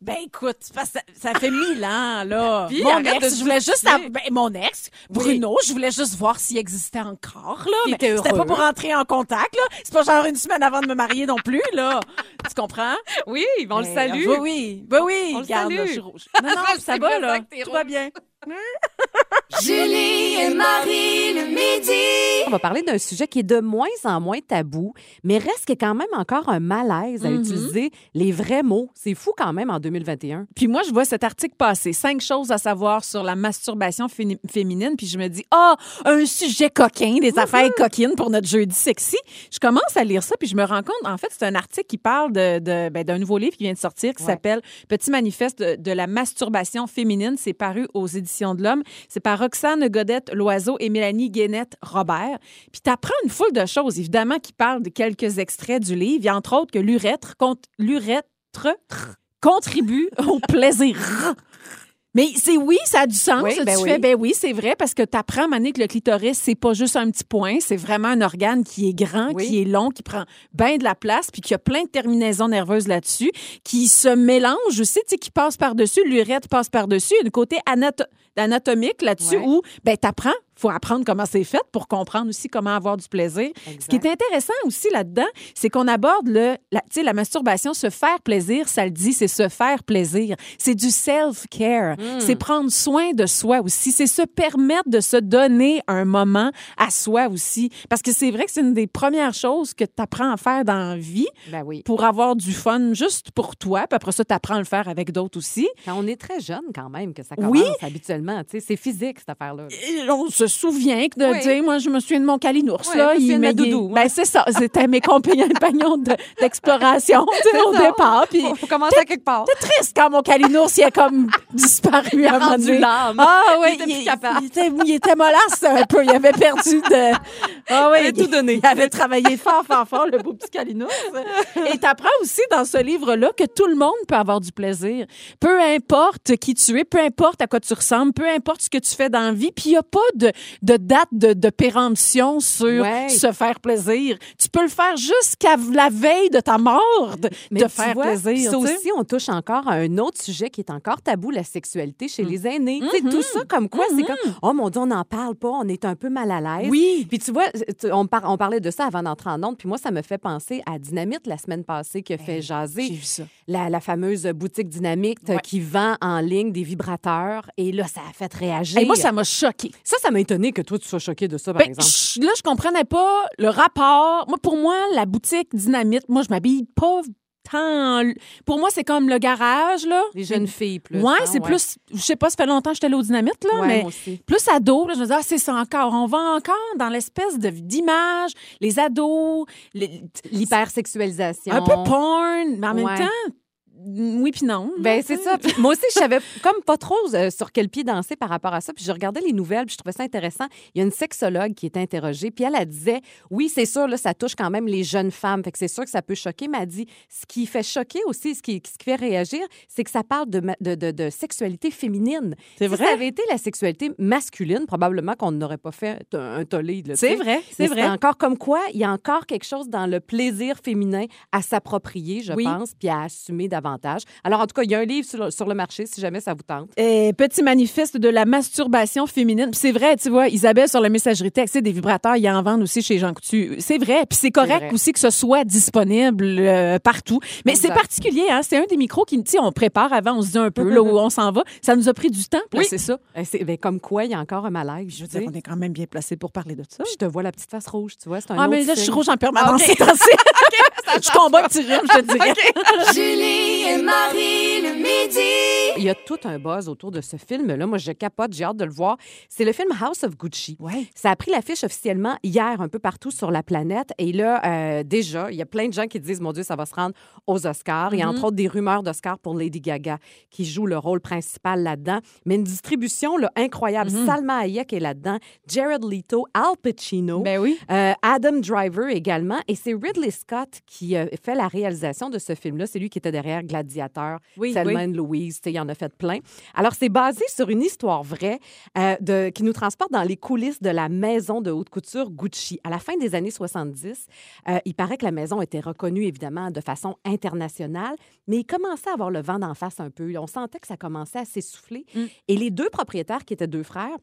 Ben, écoute, ça, ça fait mille ans, là. Puis, mon ex, je voulais juste... Ben, mon ex, Bruno, je voulais juste voir s'il existait encore, là. C'était pas pour entrer en contact, là. C'est pas genre une semaine avant de me marier non plus, là. tu comprends? Oui, on le Ben, salue. Ben oui, ben oui. On le salue. là, je suis rouge. Non, non, ça va, là. Tout va bien. Julie et Marie le midi. On va parler d'un sujet qui est de moins en moins tabou, mais reste qu'il y a quand même encore un malaise à Mhm. utiliser les vrais mots. C'est fou quand même en 2021. Puis moi, je vois cet article passer. Cinq choses à savoir sur la masturbation féni- féminine. Puis je me dis, ah, un sujet coquin, des affaires coquines pour notre jeudi sexy. Je commence à lire ça, puis je me rends compte, en fait, c'est un article qui parle de, de- ben, d'un nouveau livre qui vient de sortir qui Ouais. s'appelle Petit manifeste de, de la masturbation féminine. C'est paru aux Éditions de l'Homme. C'est par Roxane Godette Loiseau et Mélanie Guénette Robert. Puis tu apprends une foule de choses, évidemment, qui parlent de quelques extraits du livre. Il y a entre autres que l'urètre, contribue au plaisir. Mais c'est oui, ça a du sens. Oui, tu ben fais, oui. ben oui, c'est vrai, parce que tu apprends, Mané, que le clitoris, c'est pas juste un petit point, c'est vraiment un organe qui est grand, Oui. qui est long, qui prend bien de la place, puis qui a plein de terminaisons nerveuses là-dessus, qui se mélange aussi, tu sais, qui passe par-dessus, l'urètre passe par-dessus. Il y a un côté anato- anatomique là-dessus où, ben, t'apprends, faut apprendre comment c'est fait pour comprendre aussi comment avoir du plaisir. Ce qui est intéressant aussi là-dedans, c'est qu'on aborde le, la, la masturbation, se faire plaisir, ça le dit, c'est se faire plaisir. C'est du self-care. C'est prendre soin de soi aussi. C'est se permettre de se donner un moment à soi aussi. Parce que c'est vrai que c'est une des premières choses que tu apprends à faire dans la vie Ben oui. pour avoir du fun juste pour toi. Puis après ça, tu apprends à le faire avec d'autres aussi. Quand on est très jeune, quand même, que ça commence Oui. habituellement. C'est physique, cette affaire-là. Et on se souvient que de Oui. dire, moi, je me souviens de mon calinours. Oui, là, je me souviens de ma m'a- doudou, Ben, c'est ça. C'était mes compagnons de- d'exploration tu sais, au ça. départ. Puis, Faut, faut commencer à quelque part. c'est triste quand mon calinours, il a comme disparu à un moment donné. Ah oui, Il était. Il était, il était mollasse un peu. Il avait perdu de... Ah oui, Il avait tout donné. Il avait travaillé fort, fort, fort, le beau petit calinours. Et t'apprends aussi dans ce livre-là que tout le monde peut avoir du plaisir. Peu importe qui tu es, peu importe à quoi tu ressembles, peu importe ce que tu fais dans la vie, puis il n'y a pas de, de date de, de péremption sur Ouais. se faire plaisir. Tu peux le faire jusqu'à la veille de ta mort, de, Mais de faire vois, plaisir. Ça aussi, on touche encore à un autre sujet qui est encore tabou, la sexualité Mm. chez les aînés. Tu sais, Tout ça, comme quoi, c'est comme, oh mon Dieu, on n'en parle pas, on est un peu mal à l'aise. Oui. Puis tu vois, on, par- on parlait de ça avant d'entrer en onde, puis moi, ça me fait penser à Dynamite la semaine passée qui a fait jaser. J'ai vu ça. La, la fameuse boutique Dynamite Ouais. qui vend en ligne des vibrateurs. Et là, ça a fait réagir. Et moi, ça m'a choqué. ça, ça m'a étonné que toi, tu sois choqué de ça, par Ben, exemple. là, je comprenais pas le rapport. Moi, pour moi, la boutique Dynamite, moi, je m'habille pas tant. Pour moi, c'est comme le garage, là. Les jeunes filles, plus. Ouais, hein, c'est plus. Je sais pas, ça fait longtemps que j'étais allée au dynamite, là, Ouais, mais moi aussi. plus ado, là, je me dis, ah, c'est ça encore. On va encore dans l'espèce de- d'image, les ados, les- L'hypersexualisation. un peu porn, mais en même temps, oui puis non. Ben c'est ça. Puis moi aussi, je savais comme pas trop euh, sur quel pied danser par rapport à ça. Puis je regardais les nouvelles, puis je trouvais ça intéressant. Il y a une sexologue qui était interrogée, puis elle, elle disait, oui, c'est sûr, là, ça touche quand même les jeunes femmes. Fait que c'est sûr que ça peut choquer, mais elle dit, ce qui fait choquer aussi, ce qui, ce qui fait réagir, c'est que ça parle de, ma- de, de- de sexualité féminine. C'est Si vrai? ça avait été la sexualité masculine, probablement qu'on n'aurait pas fait un, un tollé. C'est vrai, c'est vrai. encore comme quoi, il y a encore quelque chose dans le plaisir féminin à s'approprier, je Oui. pense, puis à assumer davantage. Alors, en tout cas, il y a un livre sur le, sur le marché, si jamais ça vous tente. Euh, petit manifeste de la masturbation féminine. Puis c'est vrai, tu vois, Isabelle, sur la messagerie texte, des vibrateurs, il en vendent aussi chez Jean Coutu. C'est vrai. Puis c'est correct aussi que ce soit disponible euh, partout. Mais c'est particulier, hein? C'est un des micros qui, tu on prépare avant, on se dit un peu là où on s'en va. Ça nous a pris du temps. Oui. c'est ça. Ben, comme quoi, il y a encore un malaise. Je veux dire, on est quand même bien placé pour parler de ça. Je te vois la petite face rouge, tu vois, c'est un Ah, autre mais là, je suis rouge en permanence. OK. ces temps-ci. Je combats un petit rhume, je te dirais. Julie et Marie le midi. Il y a tout un buzz autour de ce film-là. Moi, je capote, j'ai hâte de le voir. C'est le film House of Gucci. Ouais. Ça a pris l'affiche officiellement hier un peu partout sur la planète. Et là, euh, déjà, il y a plein de gens qui disent, mon Dieu, ça va se rendre aux Oscars. Il y a entre autres des rumeurs d'Oscars pour Lady Gaga qui joue le rôle principal là-dedans. Mais une distribution là, incroyable. Salma Hayek est là-dedans, Jared Leto, Al Pacino. Ben oui. Euh, Adam Driver également. Et c'est Ridley Scott qui euh, fait la réalisation de ce film-là. C'est lui qui était derrière Gladiateur, Oui, Thelma oui. Louise. Tu sais, Il en a fait plein. Alors, c'est basé sur une histoire vraie euh, de, qui nous transporte dans les coulisses de la maison de haute couture Gucci. À la fin des années 70, euh, il paraît que la maison était reconnue, évidemment, de façon internationale, mais il commençait à avoir le vent d'en face un peu. On sentait que ça commençait à s'essouffler. Mm. Et les deux propriétaires, qui étaient deux frères,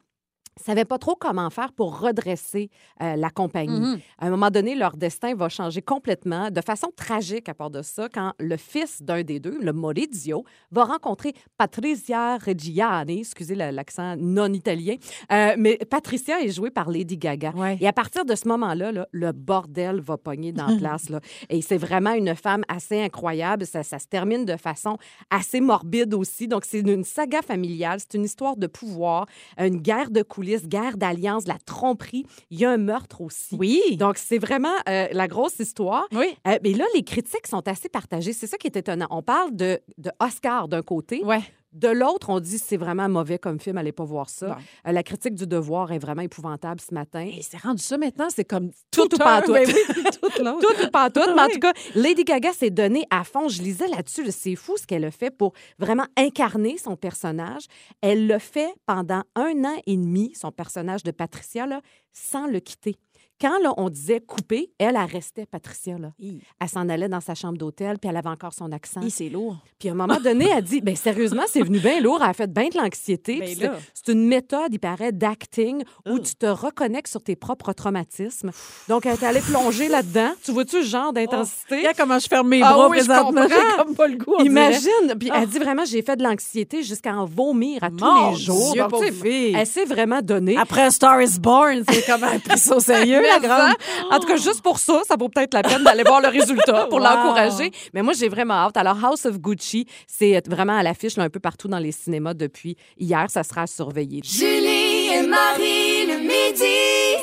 savaient pas trop comment faire pour redresser euh, la compagnie. Mhm. À un moment donné, leur destin va changer complètement, de façon tragique à part de ça, quand le fils d'un des deux, le Maurizio, va rencontrer Patricia Reggiani, excusez la- l'accent non italien, euh, mais Patricia est jouée par Lady Gaga. Ouais. Et à partir de ce moment-là, là, le bordel va pogner dans la place. Là. Et c'est vraiment une femme assez incroyable. Ça, ça se termine de façon assez morbide aussi. Donc, c'est une saga familiale. C'est une histoire de pouvoir, une guerre de coulisses, guerre d'alliance, la tromperie. Il y a un meurtre aussi. Oui. Donc, c'est vraiment euh, la grosse histoire. Oui. Euh, mais là, les critiques sont assez partagées. C'est ça qui est étonnant. On parle de, de Oscar d'un côté. Ouais. De l'autre, on dit c'est vraiment mauvais comme film, allez pas voir ça. Euh, la critique du devoir est vraiment épouvantable ce matin. Et c'est rendu ça maintenant, c'est comme Tout ou pas tout. ben oui, tout. Tout ou pas tout. Mais en tout cas, Lady Gaga s'est donnée à fond. Je lisais là-dessus. là, C'est fou ce qu'elle a fait pour vraiment incarner son personnage. Elle le fait pendant un an et demi, son personnage de Patricia, là, sans le quitter. Quand là, on disait couper, elle, elle restait Patricia. Là. Hi. Elle s'en allait dans sa chambre d'hôtel, puis elle avait encore son accent. C'est lourd. Puis à un moment donné, elle dit ben sérieusement, c'est venu bien lourd, elle a fait bien de l'anxiété. Ben c'est- là. c'est une méthode, il paraît, d'acting où tu te reconnectes sur tes propres traumatismes. Donc elle est allée plonger là-dedans. Tu vois-tu le genre d'intensité? Regarde comment je ferme mes Ah bras oui, je présentement? J'ai comme pas le goût. dirait. Imagine! Puis Ah. elle dit vraiment, j'ai fait de l'anxiété jusqu'à en vomir à tous les jours. Dieu, Donc, tu sais, elle s'est vraiment donnée. Après A Star is Born, c'est comme un pris ça au sérieux, la grande. En tout cas, juste pour ça, ça vaut peut-être la peine d'aller voir le résultat pour Wow. l'encourager. Mais moi, j'ai vraiment hâte. Alors, House of Gucci, c'est vraiment à l'affiche un peu partout dans les cinémas depuis hier. Ça sera à surveiller. Julie et Marie midi.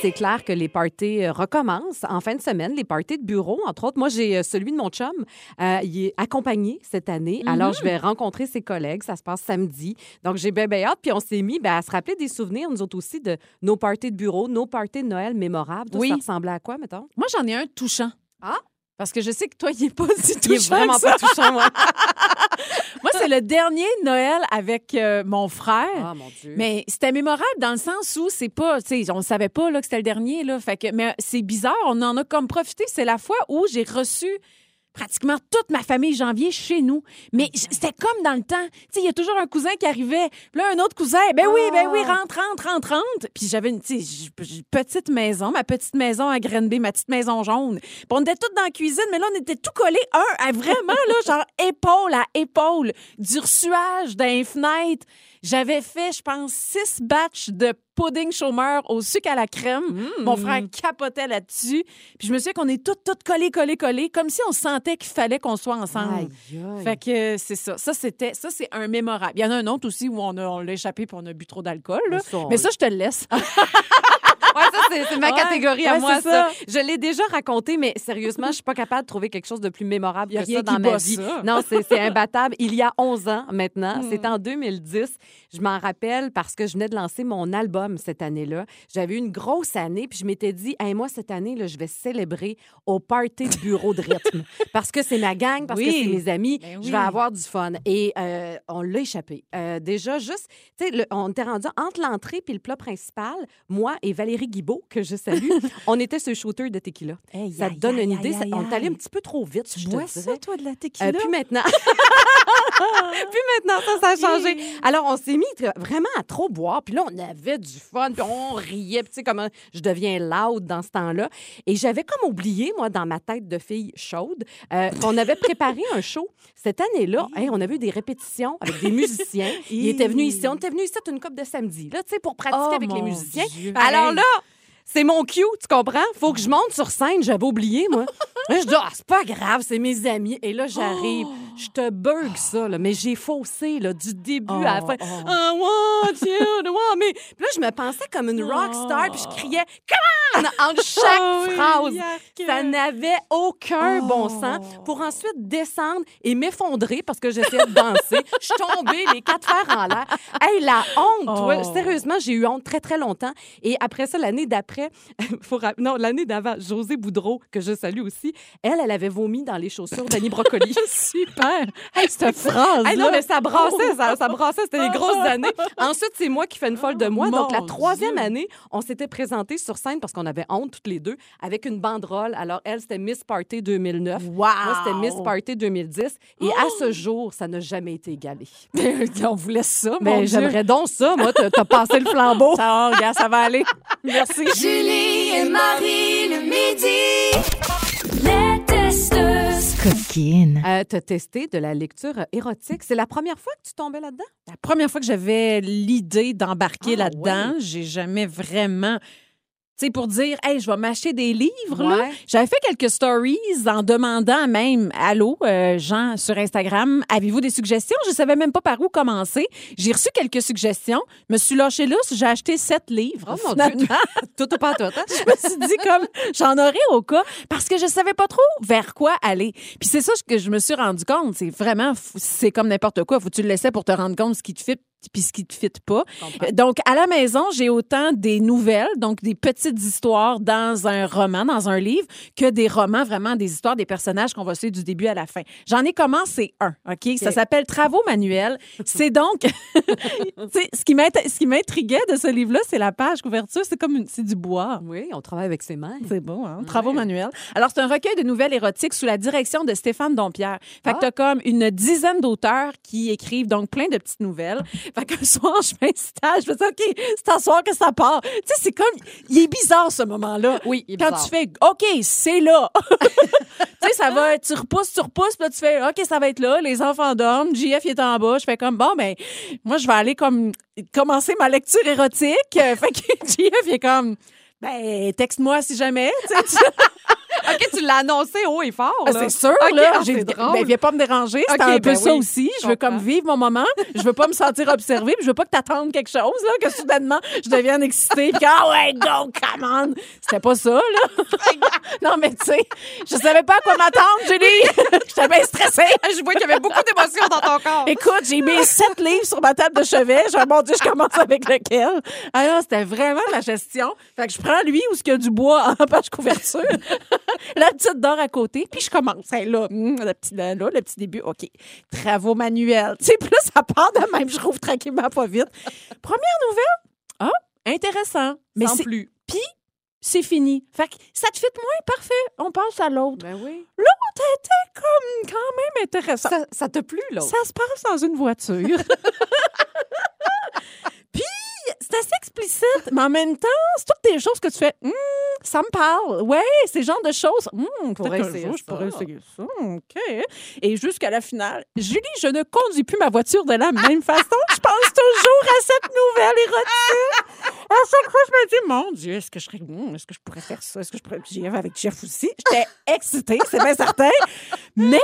C'est clair que les parties euh, recommencent en fin de semaine, les parties de bureau, entre autres. Moi, j'ai euh, celui de mon chum. Euh, il est accompagné cette année. Alors, je vais rencontrer ses collègues. Ça se passe samedi. Donc, j'ai bien, bien hâte. Puis, on s'est mis ben, à se rappeler des souvenirs, nous autres aussi, de nos parties de bureau, nos parties de Noël mémorables. Toi, Oui. Ça ressemblait à quoi, mettons? Moi, j'en ai un touchant. Ah? Parce que je sais que toi, il n'est pas si touchant. Il est vraiment pas touchant, moi. C'est le dernier Noël avec euh, mon frère. Ah, mon Dieu. Mais c'était mémorable dans le sens où c'est pas, tu sais, on savait pas là, que c'était le dernier. Là, fait que, mais c'est bizarre, on en a comme profité. C'est la fois où j'ai reçu pratiquement toute ma famille janvier chez nous. Mais j- c'était comme dans le temps. Tu sais, il y a toujours un cousin qui arrivait, puis là, un autre cousin. Ben oui, ben oui, rentre, rentre, rentre, rentre. Puis j'avais une tu sais, j- j- petite maison, ma petite maison à Grenby, ma petite maison jaune. Puis on était toutes dans la cuisine, mais là, on était tout collés, un à vraiment, là, genre épaule à épaule, du reçuage d'un fenêtre. J'avais fait, je pense, six batchs de pudding chômeur au sucre à la crème. Mmh. Mon frère capotait là-dessus. Puis je me souviens qu'on est toutes, toutes collées, collées, collées, comme si on sentait qu'il fallait qu'on soit ensemble. Aïe, aïe. Fait que c'est ça. Ça, c'était, ça, c'est un mémorable. Il y en a un autre aussi où on, a, on l'a échappé puis on a bu trop d'alcool. là. Mais ça, je te le laisse. Ouais, ça, c'est c'est ma catégorie à ouais, moi, c'est ça. ça. Je l'ai déjà raconté, mais sérieusement, je suis pas capable de trouver quelque chose de plus mémorable que ça dans ma vie. ça. Non, c'est c'est imbattable. Il y a 11 ans maintenant, Hmm. c'était en 2010. Je m'en rappelle parce que je venais de lancer mon album cette année-là. J'avais eu une grosse année, puis je m'étais dit, hey, moi, cette année, là, je vais célébrer au party de bureau de rythme. parce que c'est ma gang, parce que c'est mes amis. Ben Je vais avoir du fun. Et euh, on l'a échappé. Euh, déjà, juste, tu sais, on était rendu entre l'entrée puis le plat principal. Moi et Valérie Guibault, que je salue, on était le shooter de tequila. Hey, ça te donne aïe, une aïe, idée. ça- aïe, on est allé un petit peu trop vite, Tu je bois ça, toi, de la Euh, tequila? puis maintenant. puis maintenant, ça, ça a changé. Alors, on s'est mis vraiment à trop boire. Puis là, on avait du fun. Puis on riait. Puis tu sais, comment je deviens loud dans ce temps-là. Et j'avais comme oublié, moi, dans ma tête de fille chaude, euh, qu'on avait préparé un show. Cette année-là, hey, on avait eu des répétitions avec des musiciens. Ils étaient venus ici. On était venus ici une couple de samedi, là, tu sais, pour pratiquer Oh, avec les musiciens. Dieu. Alors là, c'est mon cue, tu comprends? Faut que je monte sur scène. J'avais oublié, moi. Là, je dis, ah, c'est pas grave, c'est mes amis. Et là, j'arrive. Je te bug ça, là, mais j'ai faussé là, du début à la fin. Oh, oh. I want you to want me. Puis là, je me pensais comme une rock star, puis je criais, come on, entre chaque Oh phrase. Ça n'avait aucun bon Oh. sens. Pour ensuite descendre et m'effondrer parce que j'essayais de danser. Je suis tombée, les quatre fers en l'air. Hey, la honte. Oh. Sérieusement, j'ai eu honte très, très longtemps. Et après ça, l'année d'après, non, l'année d'avant, José Boudreau, que je salue aussi, elle, elle avait vomi dans les chaussures d'Annie Brocoli. Super. Hey, cette phrase. Hey, non, mais ça brassait, ça, ça brassait. C'était les grosses années. Ensuite, c'est moi qui fais une folle de moi. Donc, la troisième Dieu. année, on s'était présentés sur scène parce qu'on avait honte toutes les deux avec une banderole. Alors, elle, c'était Miss Party 2009. Wow. Moi, c'était Miss Party 2010. Et à ce jour, ça n'a jamais été égalé. on vous laisse ça, Mais j'aimerais donc ça, moi. T'as passé le flambeau. Ça, va, regarde, ça va aller. Merci. Julie et Marie le midi. Coquine. Euh, T'as testé de la lecture érotique. C'est la première fois que tu tombais là-dedans? La première fois que j'avais l'idée d'embarquer Ah, là-dedans, j'ai jamais vraiment. Sais, pour dire, hey, je vais m'acheter des livres. Ouais. J'avais fait quelques stories en demandant même, allô, euh, Jean, sur Instagram, avez-vous des suggestions? Je savais même pas par où commencer. J'ai reçu quelques suggestions, me suis lâchée là, j'ai acheté sept livres. Oh mon. Dieu. Tout ou pas tout. hein? je me suis dit comme j'en aurais au cas parce que je savais pas trop vers quoi aller. Puis c'est ça que je me suis rendu compte, c'est vraiment c'est comme n'importe quoi, faut que tu le laisses pour te rendre compte ce qui te fit puis ce qui te fit pas. Euh, Donc à la maison, j'ai autant des nouvelles, donc des petites histoires dans un roman, dans un livre que des romans vraiment des histoires des personnages qu'on va suivre du début à la fin. J'en ai commencé un, OK, ça s'appelle Travaux manuels. C'est donc tu sais, ce qui m'int- ce qui m'intriguait de ce livre-là, c'est la page couverture, c'est comme une- c'est du bois. Oui, on travaille avec ses mains. C'est beau, hein? Travaux manuels. Alors, c'est un recueil de nouvelles érotiques sous la direction de Stéphane Dompierre. Fait que t'as comme une dizaine d'auteurs qui écrivent donc plein de petites nouvelles. Fait qu'un soir, je fais un stage, je me dis, OK, c'est un soir que ça part. Tu sais, c'est comme, il est bizarre ce moment-là. Oui, il est Quand bizarre. tu fais, OK, c'est là. tu sais, ça va, tu repousses, tu repousses, puis là, tu fais, OK, ça va être là, les enfants dorment, JF il est en bas. Je fais comme, bon, ben, moi, je vais aller comme, commencer ma lecture érotique. Fait que JF, il est comme, ben, texte-moi si jamais. OK, tu l'as annoncé haut et fort. Ah, c'est sûr, OK, là. ah, J'ai drôle. ben, viens pas me déranger. C'était un peu ben ça oui, aussi. je veux comme vivre mon moment. Je veux pas me sentir observée. puis je veux pas que t'attendes quelque chose, là, que soudainement, je devienne excitée. Puis, ah ouais, go, come on. C'était pas ça, là. non, mais tu sais, je savais pas à quoi m'attendre, Julie. J'étais bien stressée. Je vois qu'il y avait beaucoup d'émotions dans ton corps. Écoute, j'ai mis sept livres sur ma table de chevet. Je mon Dieu, je commence avec lequel? Alors, c'était vraiment la gestion. Fait que je prends lui où il y a du bois en page couverture. la petite dort à côté, puis je commence. Hey, là, hum, le petit, là, là, le petit début, OK. Travaux manuels. Tu sais, là, ça part de même. Je trouve tranquillement pas vite. Première nouvelle? Ah, intéressant. Mais Sans plus. Puis, c'est fini. Fait que ça te fit moins, parfait. On passe à l'autre. Ben oui. L'autre était comme quand même intéressant. Ça, ça t'a plu, là? Ça se passe dans une voiture. C'est assez explicite. it. Mais en même temps, c'est toutes des choses que tu fais, Hum, ça me parle. Ouais, c'est le genre de choses. Hum, Pourrais essayer jour, je ça. pourrais essayer ça. OK. Et jusqu'à la finale, Julie, je ne conduis plus ma voiture de la même façon. Je pense toujours à cette nouvelle érotique. À chaque fois, je me dis, mon Dieu, est-ce que je serais, hum, est-ce que je pourrais faire ça? Est-ce que je pourrais. J'y avec Jeff aussi? J'étais excitée, c'est bien certain. Mais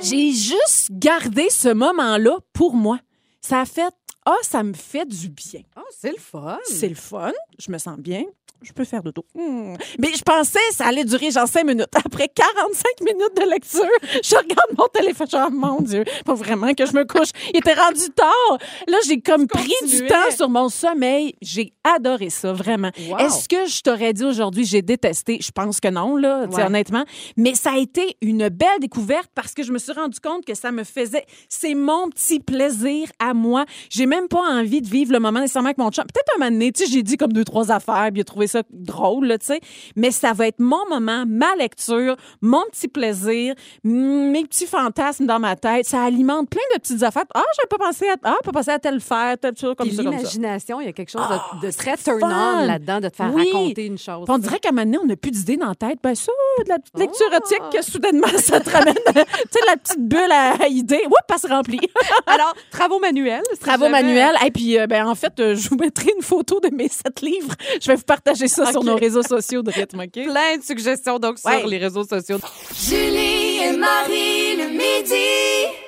j'ai juste gardé ce moment-là pour moi. Ça a fait, ah, ça me fait du bien. Oh, c'est le fun. C'est le fun. Je me sens bien. Je peux faire dodo. Hmm. Mais je pensais que ça allait durer genre cinq minutes. Après 45 minutes de lecture, je regarde mon téléphone. Je dis, oh mon Dieu, pas vraiment que je me couche. Il était rendu tard. Là, j'ai comme pris du temps sur mon sommeil. J'ai adoré ça, vraiment. Wow. Est-ce que je t'aurais dit aujourd'hui, j'ai détesté? Je pense que non, là, Ouais. honnêtement. Mais ça a été une belle découverte parce que je me suis rendu compte que ça me faisait. C'est mon petit plaisir à moi. J'ai même pas envie de vivre le moment nécessairement avec mon chum. Peut-être un moment donné, tu sais, j'ai dit comme deux, trois affaires, puis il a trouvé ça drôle, là, tu sais. Mais ça va être mon moment, ma lecture, mon petit plaisir, mes petits fantasmes dans ma tête. Ça alimente plein de petites affaires. Ah, j'avais pas pensé à, ah, pas pensé à tel faire, tel chose, comme Puis ça, l'imagination, il y a quelque chose Ah, de, de très turn-on là-dedans, de te faire Oui. raconter une chose. Puis on dirait qu'à un moment donné, on n'a plus d'idées dans la tête. Ben ça, de la petite lecture éthique, que soudainement, ça te ramène, tu sais, la petite bulle à, à idées. Oups, elle se remplit. Alors, travaux manuels. si Travaux jamais- Et puis, euh, ben, en fait, euh, je vous mettrai une photo de mes sept livres. Je vais vous partager ça sur nos réseaux sociaux de rythme, OK? Plein de suggestions donc Ouais. sur les réseaux sociaux. Julie et Marie le midi.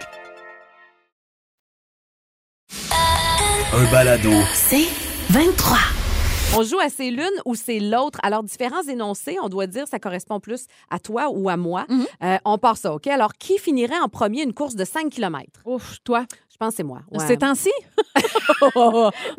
Un balado. C'est 23. On joue à c'est l'une ou c'est l'autre. Alors, différents énoncés, on doit dire ça correspond plus à toi ou à moi. Euh, on part ça, OK? Alors, qui finirait en premier une course de 5 km? Ouf, toi. Je pense que c'est moi. Ouais. Ces temps-ci?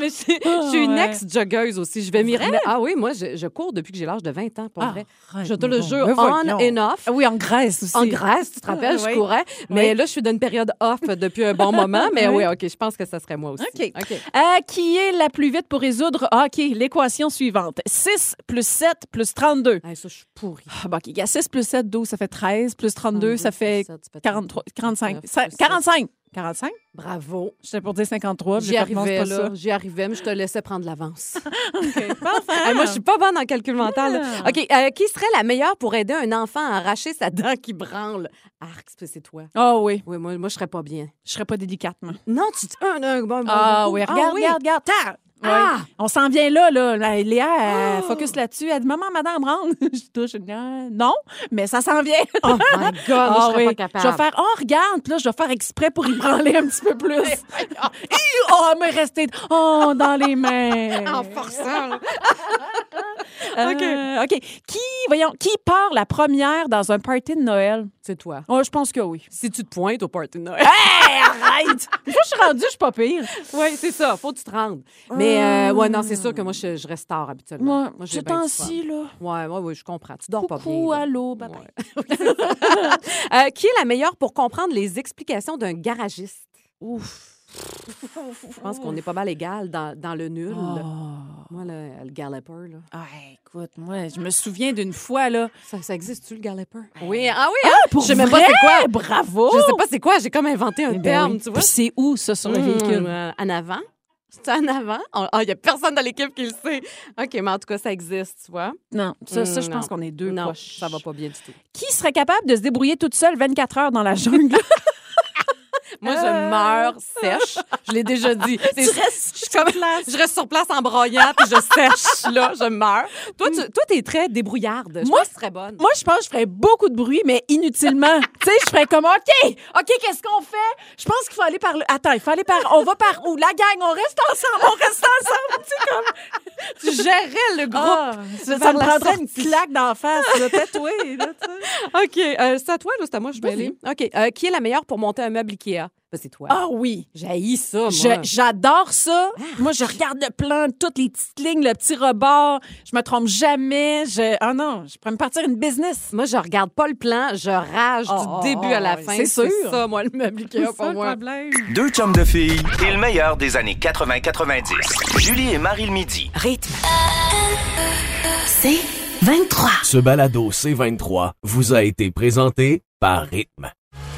Mais je, je suis une ouais. ex-joggeuse aussi. Je vais m'y remettre. Ah oui, moi, je, je cours depuis que j'ai l'âge de 20 ans, pour Ah, vrai. arrête, Je te le bon, jure, on voyons. and off. Ah Oui, en Grèce aussi. En Grèce, tu te rappelles, Ah, je oui. courais. Mais Oui. là, je suis dans une période off depuis un bon moment. Mais oui, Oui. OK, je pense que ça serait moi aussi. OK. Euh, qui est la plus vite pour résoudre ah, OK, l'équation suivante? 6 plus 7 plus 32. Hey, ça, je suis pourrie. Ah, bon, OK, il y a 6 plus 7, 12, ça fait 13, plus 32, ça fait 43, 45. Ça- 45. 45? Bravo. J'étais pour dire 53. puis J'y arrivais, pas là. J'y arrivais, mais je te laissais prendre l'avance. Parfait. Hey, moi, je suis pas bonne en calcul mental. là. Ah. OK, euh, qui serait la meilleure pour aider un enfant à arracher sa dent qui branle? Arc, c'est- toi. Ah oui. Oui, moi, moi je serais pas bien. Je serais pas délicate, moi. Non, tu... Un, un, bon, bon, Ah beaucoup. oui, regarde, oui. regarde, regarde. Ta! Ouais. Ah! On s'en vient là, là. La- Léa, elle Oh! focus là-dessus. Elle dit Maman, madame, rentre. je touche. euh, Non, mais ça s'en vient. Oh my God, je serais pas capable. Je vais faire, oh, regarde, Puis là, je vais faire exprès pour y branler un petit peu plus. Hi, oh, me rester, oh, dans les mains. En forçant. là. Euh, OK. Qui, voyons, qui part la première dans un party de Noël? C'est toi. Oh, je pense que oui. Si tu te pointes au party de Noël. Hey, arrête! Une fois je suis rendue, je suis pas pire. oui, c'est ça. Faut que tu te rendes. Mais, euh, ouais, non, c'est sûr que moi, je, je reste tard habituellement. Moi du temps-ci, là. Ouais, ouais, ouais, je comprends. Tu dors pas bien. Allô, bye Ouais. Euh, qui est la meilleure pour comprendre les explications d'un garagiste? Ouf. Je pense qu'on est pas mal égal dans, dans le nul. Oh. Moi, le, le galloper, là. Ah, écoute, moi, je me souviens d'une fois, là. Ça, ça existe-tu, le galloper? Oui. Ah oui, hein? pour Je sais même pas c'est quoi. Bravo! Je sais pas c'est quoi. J'ai comme inventé un Eh ben terme, oui. tu vois. Puis c'est où, ça, sur le Mmh, véhicule? euh, en avant. C'est en avant? Ah, il y a personne dans l'équipe qui le sait. OK, mais en tout cas, ça existe, tu vois. Non, ça, ça, je Mmh, pense qu'on est deux Non, poches. ça va pas bien du tout. Qui serait capable de se débrouiller toute seule 24 heures dans la jungle? Moi, je meurs sèche. Je l'ai déjà dit. C'est- restes je, comme- je reste sur place en broyant, puis je sèche, là, je meurs. Toi, tu toi, es très débrouillarde. Je Moi, pense que tu serais bonne. Moi, je pense que je ferais beaucoup de bruit, mais inutilement. tu sais, je ferais comme, OK, OK, qu'est-ce qu'on fait? Je pense qu'il faut aller par le... Attends, il faut aller par... On va par où? La gang, on reste ensemble, on reste ensemble. tu sais, comme... tu gérais le groupe. Ah, ça, me prendrait une claque d'en face, là, tatouée, là, tu sais. OK, euh, c'est à toi, là, c'est à moi, je vais aller. OK, euh, qui est la meilleure pour monter un meuble Ikea? Ben, c'est toi. Ah oui. J'haïs ça, moi. Je- J'adore ça. Moi, je regarde le plan, toutes les petites lignes, le petit rebord. Je me trompe jamais. Je... Ah non, je pourrais me partir une business. Moi, je regarde pas le plan, je rage Oh, du début à la oh, fin. c'est sûr. ça, moi, le meuble Ikea pour ça, le moi. problème. Deux chums de filles et le meilleur des années 80-90. Julie et Marie le midi. Rythme. C'est 23. Ce balado C23 vous a été présenté par Rythme.